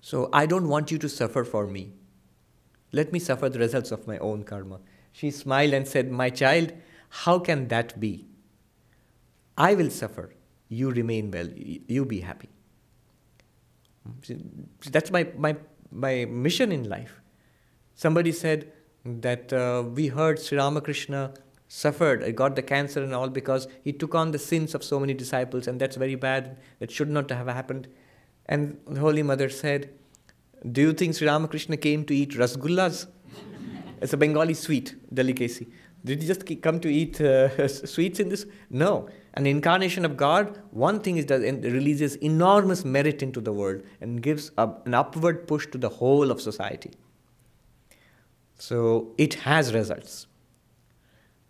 So I don't want you to suffer for me. Let me suffer the results of my own karma. She smiled and said, My child, how can that be? I will suffer. You remain well. You be happy. That's my, my, my mission in life. Somebody said that uh, we heard Sri Ramakrishna suffered, got the cancer and all because he took on the sins of so many disciples, and that's very bad. That should not have happened. And the Holy Mother said, Do you think Sri Ramakrishna came to eat rasgullas? It's a Bengali sweet delicacy. Did you just come to eat uh, *laughs* sweets in this? No. An incarnation of God, one thing is that it releases enormous merit into the world and gives an upward push to the whole of society. So it has results.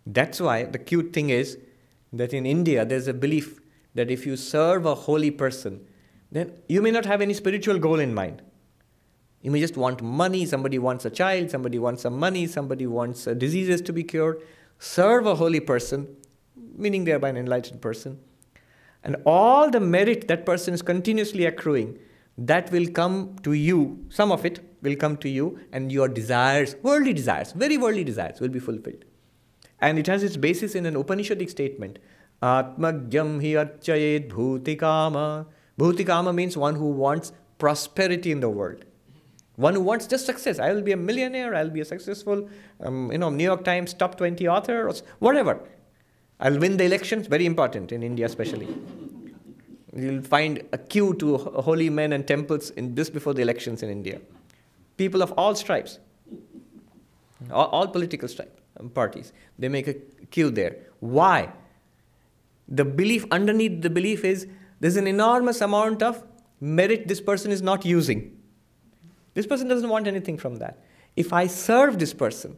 That's why the cute thing is that in India there's a belief that if you serve a holy person, then you may not have any spiritual goal in mind. You may just want money, somebody wants a child, somebody wants some money, somebody wants uh, diseases to be cured. Serve a holy person, meaning thereby an enlightened person. And all the merit that person is continuously accruing, that will come to you, some of it will come to you, and your desires, worldly desires, very worldly desires, will be fulfilled. And it has its basis in an Upanishadic statement Atmagyam hi archayet bhutikama. Bhutikama means one who wants prosperity in the world. One who wants just success. I will be a millionaire, I'll be a successful, um, you know, New York Times top 20 author, or whatever. I'll win the elections, very important in India especially. You'll find a queue to holy men and temples in just before the elections in India. People of all stripes, all, all political stripes, um, parties, they make a queue there. Why? The belief underneath the belief is there's an enormous amount of merit this person is not using. This person doesn't want anything from that. If I serve this person,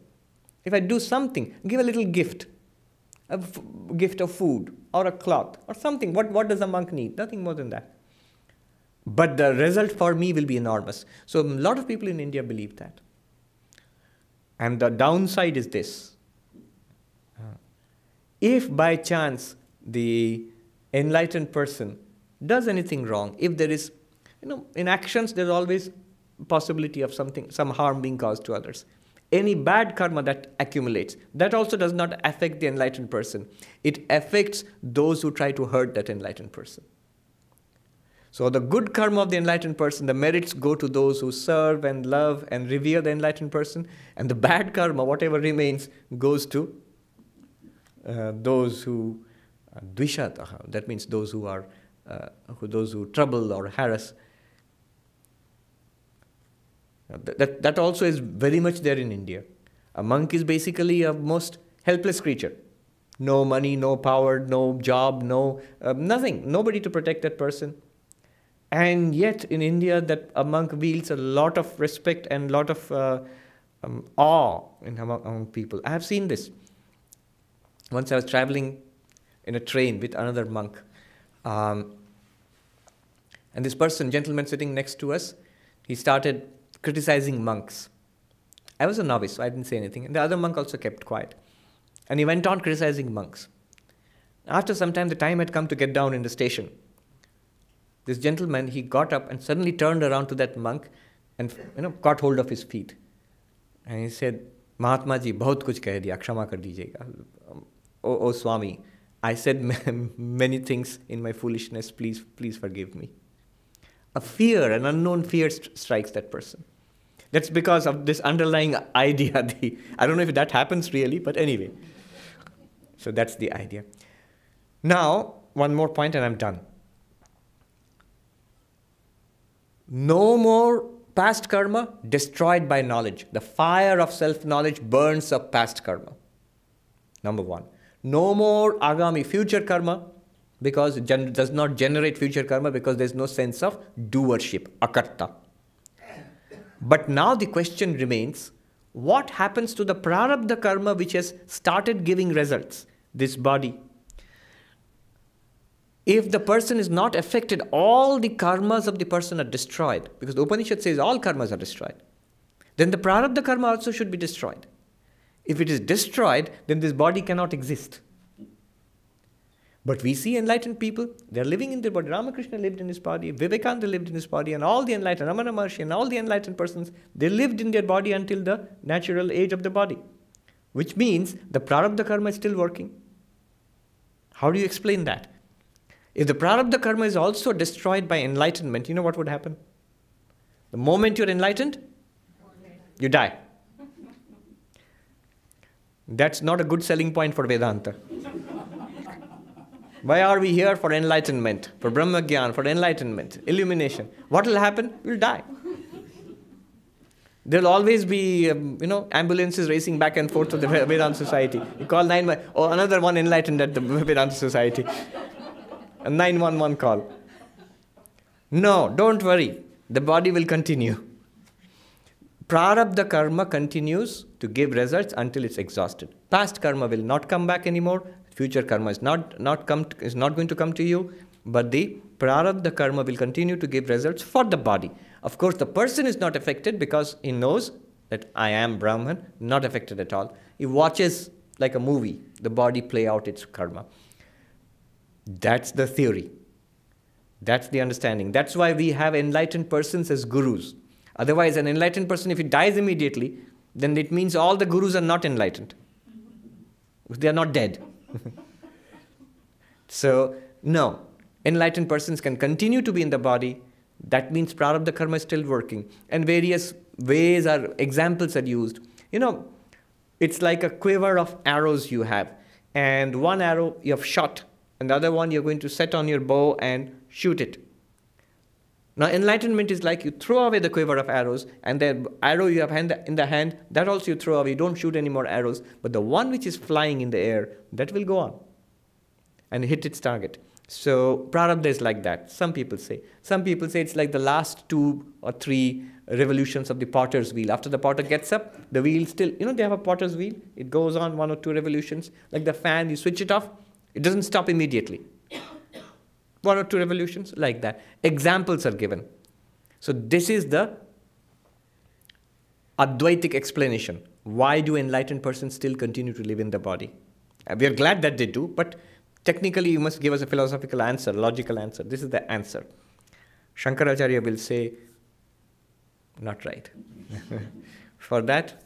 if I do something, give a little gift, a gift of food or a cloth or something, what, what does a monk need? Nothing more than that. But the result for me will be enormous. So a lot of people in India believe that. And the downside is this. Uh, if by chance the enlightened person does anything wrong, if there is, you know, in actions there's always possibility of something, some harm being caused to others. Any bad karma that accumulates, that also does not affect the enlightened person. It affects those who try to hurt that enlightened person. So the good karma of the enlightened person, the merits go to those who serve and love and revere the enlightened person, and the bad karma, whatever remains, goes to uh, those who uh, dvishataha, that means those who are uh, who, those who trouble or harass. That, that also is very much there in India. A monk is basically a most helpless creature. No money, no power, no job, no uh, nothing, nobody to protect that person. And yet in India, that a monk wields a lot of respect and a lot of uh, um, awe in, among, among people. I have seen this. Once I was traveling in a train with another monk. Um, and this person, gentleman sitting next to us, he started criticizing monks. I was a novice, so I didn't say anything. And the other monk also kept quiet. And he went on criticizing monks. After some time, the time had come to get down in the station. This gentleman, he got up and suddenly turned around to that monk and you know, caught hold of his feet. And he said, Mahatma ji, बहुत कुछ कह दिया, क्षमा कर दीजिएगा. Oh, oh Swami, I said *laughs* many things in my foolishness. Please, please forgive me. A fear, an unknown fear st- strikes that person. That's because of this underlying *laughs* idea. The, I don't know if that happens really, but anyway. So that's the idea. Now, one more point and I'm done. No more past karma destroyed by knowledge. The fire of self knowledge burns up past karma. Number one. No more agami, future karma, because it does not generate future karma because there's no sense of doership, akarta. But now the question remains what happens to the prarabdha karma which has started giving results, this body? If the person is not affected, all the karmas of the person are destroyed, because the Upanishad says all karmas are destroyed, then the prarabdha karma also should be destroyed. If it is destroyed, then this body cannot exist. But we see enlightened people, they're living in their body. Ramakrishna lived in his body, Vivekananda lived in his body, and all the enlightened, Ramana Maharshi, and all the enlightened persons, they lived in their body until the natural age of the body. Which means the prarabdha karma is still working. How do you explain that? If the prarabdha karma is also destroyed by enlightenment, you know what would happen? The moment you're enlightened, you die. *laughs* That's not a good selling point for Vedanta. Why are we here for enlightenment, for Brahma Gyan, for enlightenment, illumination? What will happen? We'll die. There'll always be, um, you know, ambulances racing back and forth to the Vedanta Society. You call 911, oh, another one enlightened at the Vedanta Society. A 911 call. No, don't worry. The body will continue. Prarabdha karma continues to give results until it's exhausted. Past karma will not come back anymore. Future karma is not, not, come to, is not going to come to you, but the prarabdha karma will continue to give results for the body. Of course, the person is not affected because he knows that I am Brahman, not affected at all. He watches like a movie, the body play out its karma. That's the theory. That's the understanding. That's why we have enlightened persons as gurus. Otherwise, an enlightened person, if he dies immediately, then it means all the gurus are not enlightened. They are not dead. *laughs* So, no, enlightened persons can continue to be in the body. That means prarabdha karma is still working. And various ways or examples are used. You know, it's like a quiver of arrows you have. And one arrow you have shot, and the other one you're going to set on your bow and shoot it. Now, enlightenment is like you throw away the quiver of arrows, and the arrow you have hand, in the hand, that also you throw away. You don't shoot any more arrows. But the one which is flying in the air, that will go on and hit its target. So, prarabdha is like that, some people say. Some people say it's like the last two or three revolutions of the potter's wheel. After the potter gets up, the wheel still, you know, they have a potter's wheel. It goes on one or two revolutions. Like the fan, you switch it off, it doesn't stop immediately one or two revolutions, like that. Examples are given. So, this is the Advaitic explanation. Why do enlightened persons still continue to live in the body? Uh, we are glad that they do, but technically you must give us a philosophical answer, logical answer. This is the answer. Shankaracharya will say, not right. *laughs* for that,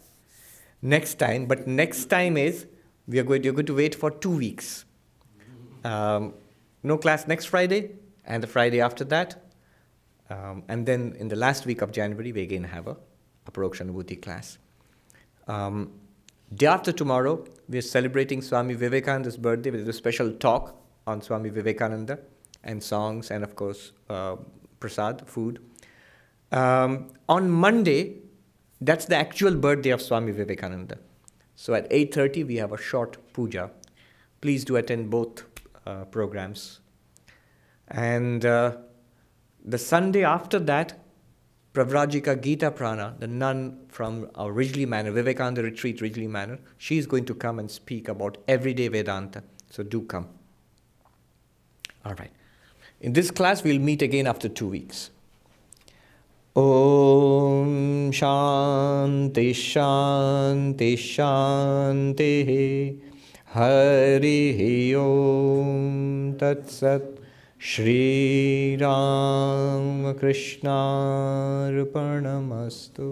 next time, but next time is we are going, you're going to wait for two weeks. Um, no class next Friday and the Friday after that. Um, and then in the last week of January, we again have a, Aparokshanubhuti class. Um, day after tomorrow, we are celebrating Swami Vivekananda's birthday with a special talk on Swami Vivekananda and songs and, of course, uh, prasad, food. Um, on Monday, that's the actual birthday of Swami Vivekananda. So at 8.30, we have a short puja. Please do attend both uh, programs. And uh, the Sunday after that, Pravrajika Gita Prana, the nun from our Ridgely Manor, Vivekananda Retreat, Ridgely Manor, she's going to come and speak about everyday Vedanta. So do come. All right. In this class, we'll meet again after two weeks. Om Shanti Shanti Shanti हरिः ॐ तत्सत् श्रीरामकृष्णार्पणमस्तु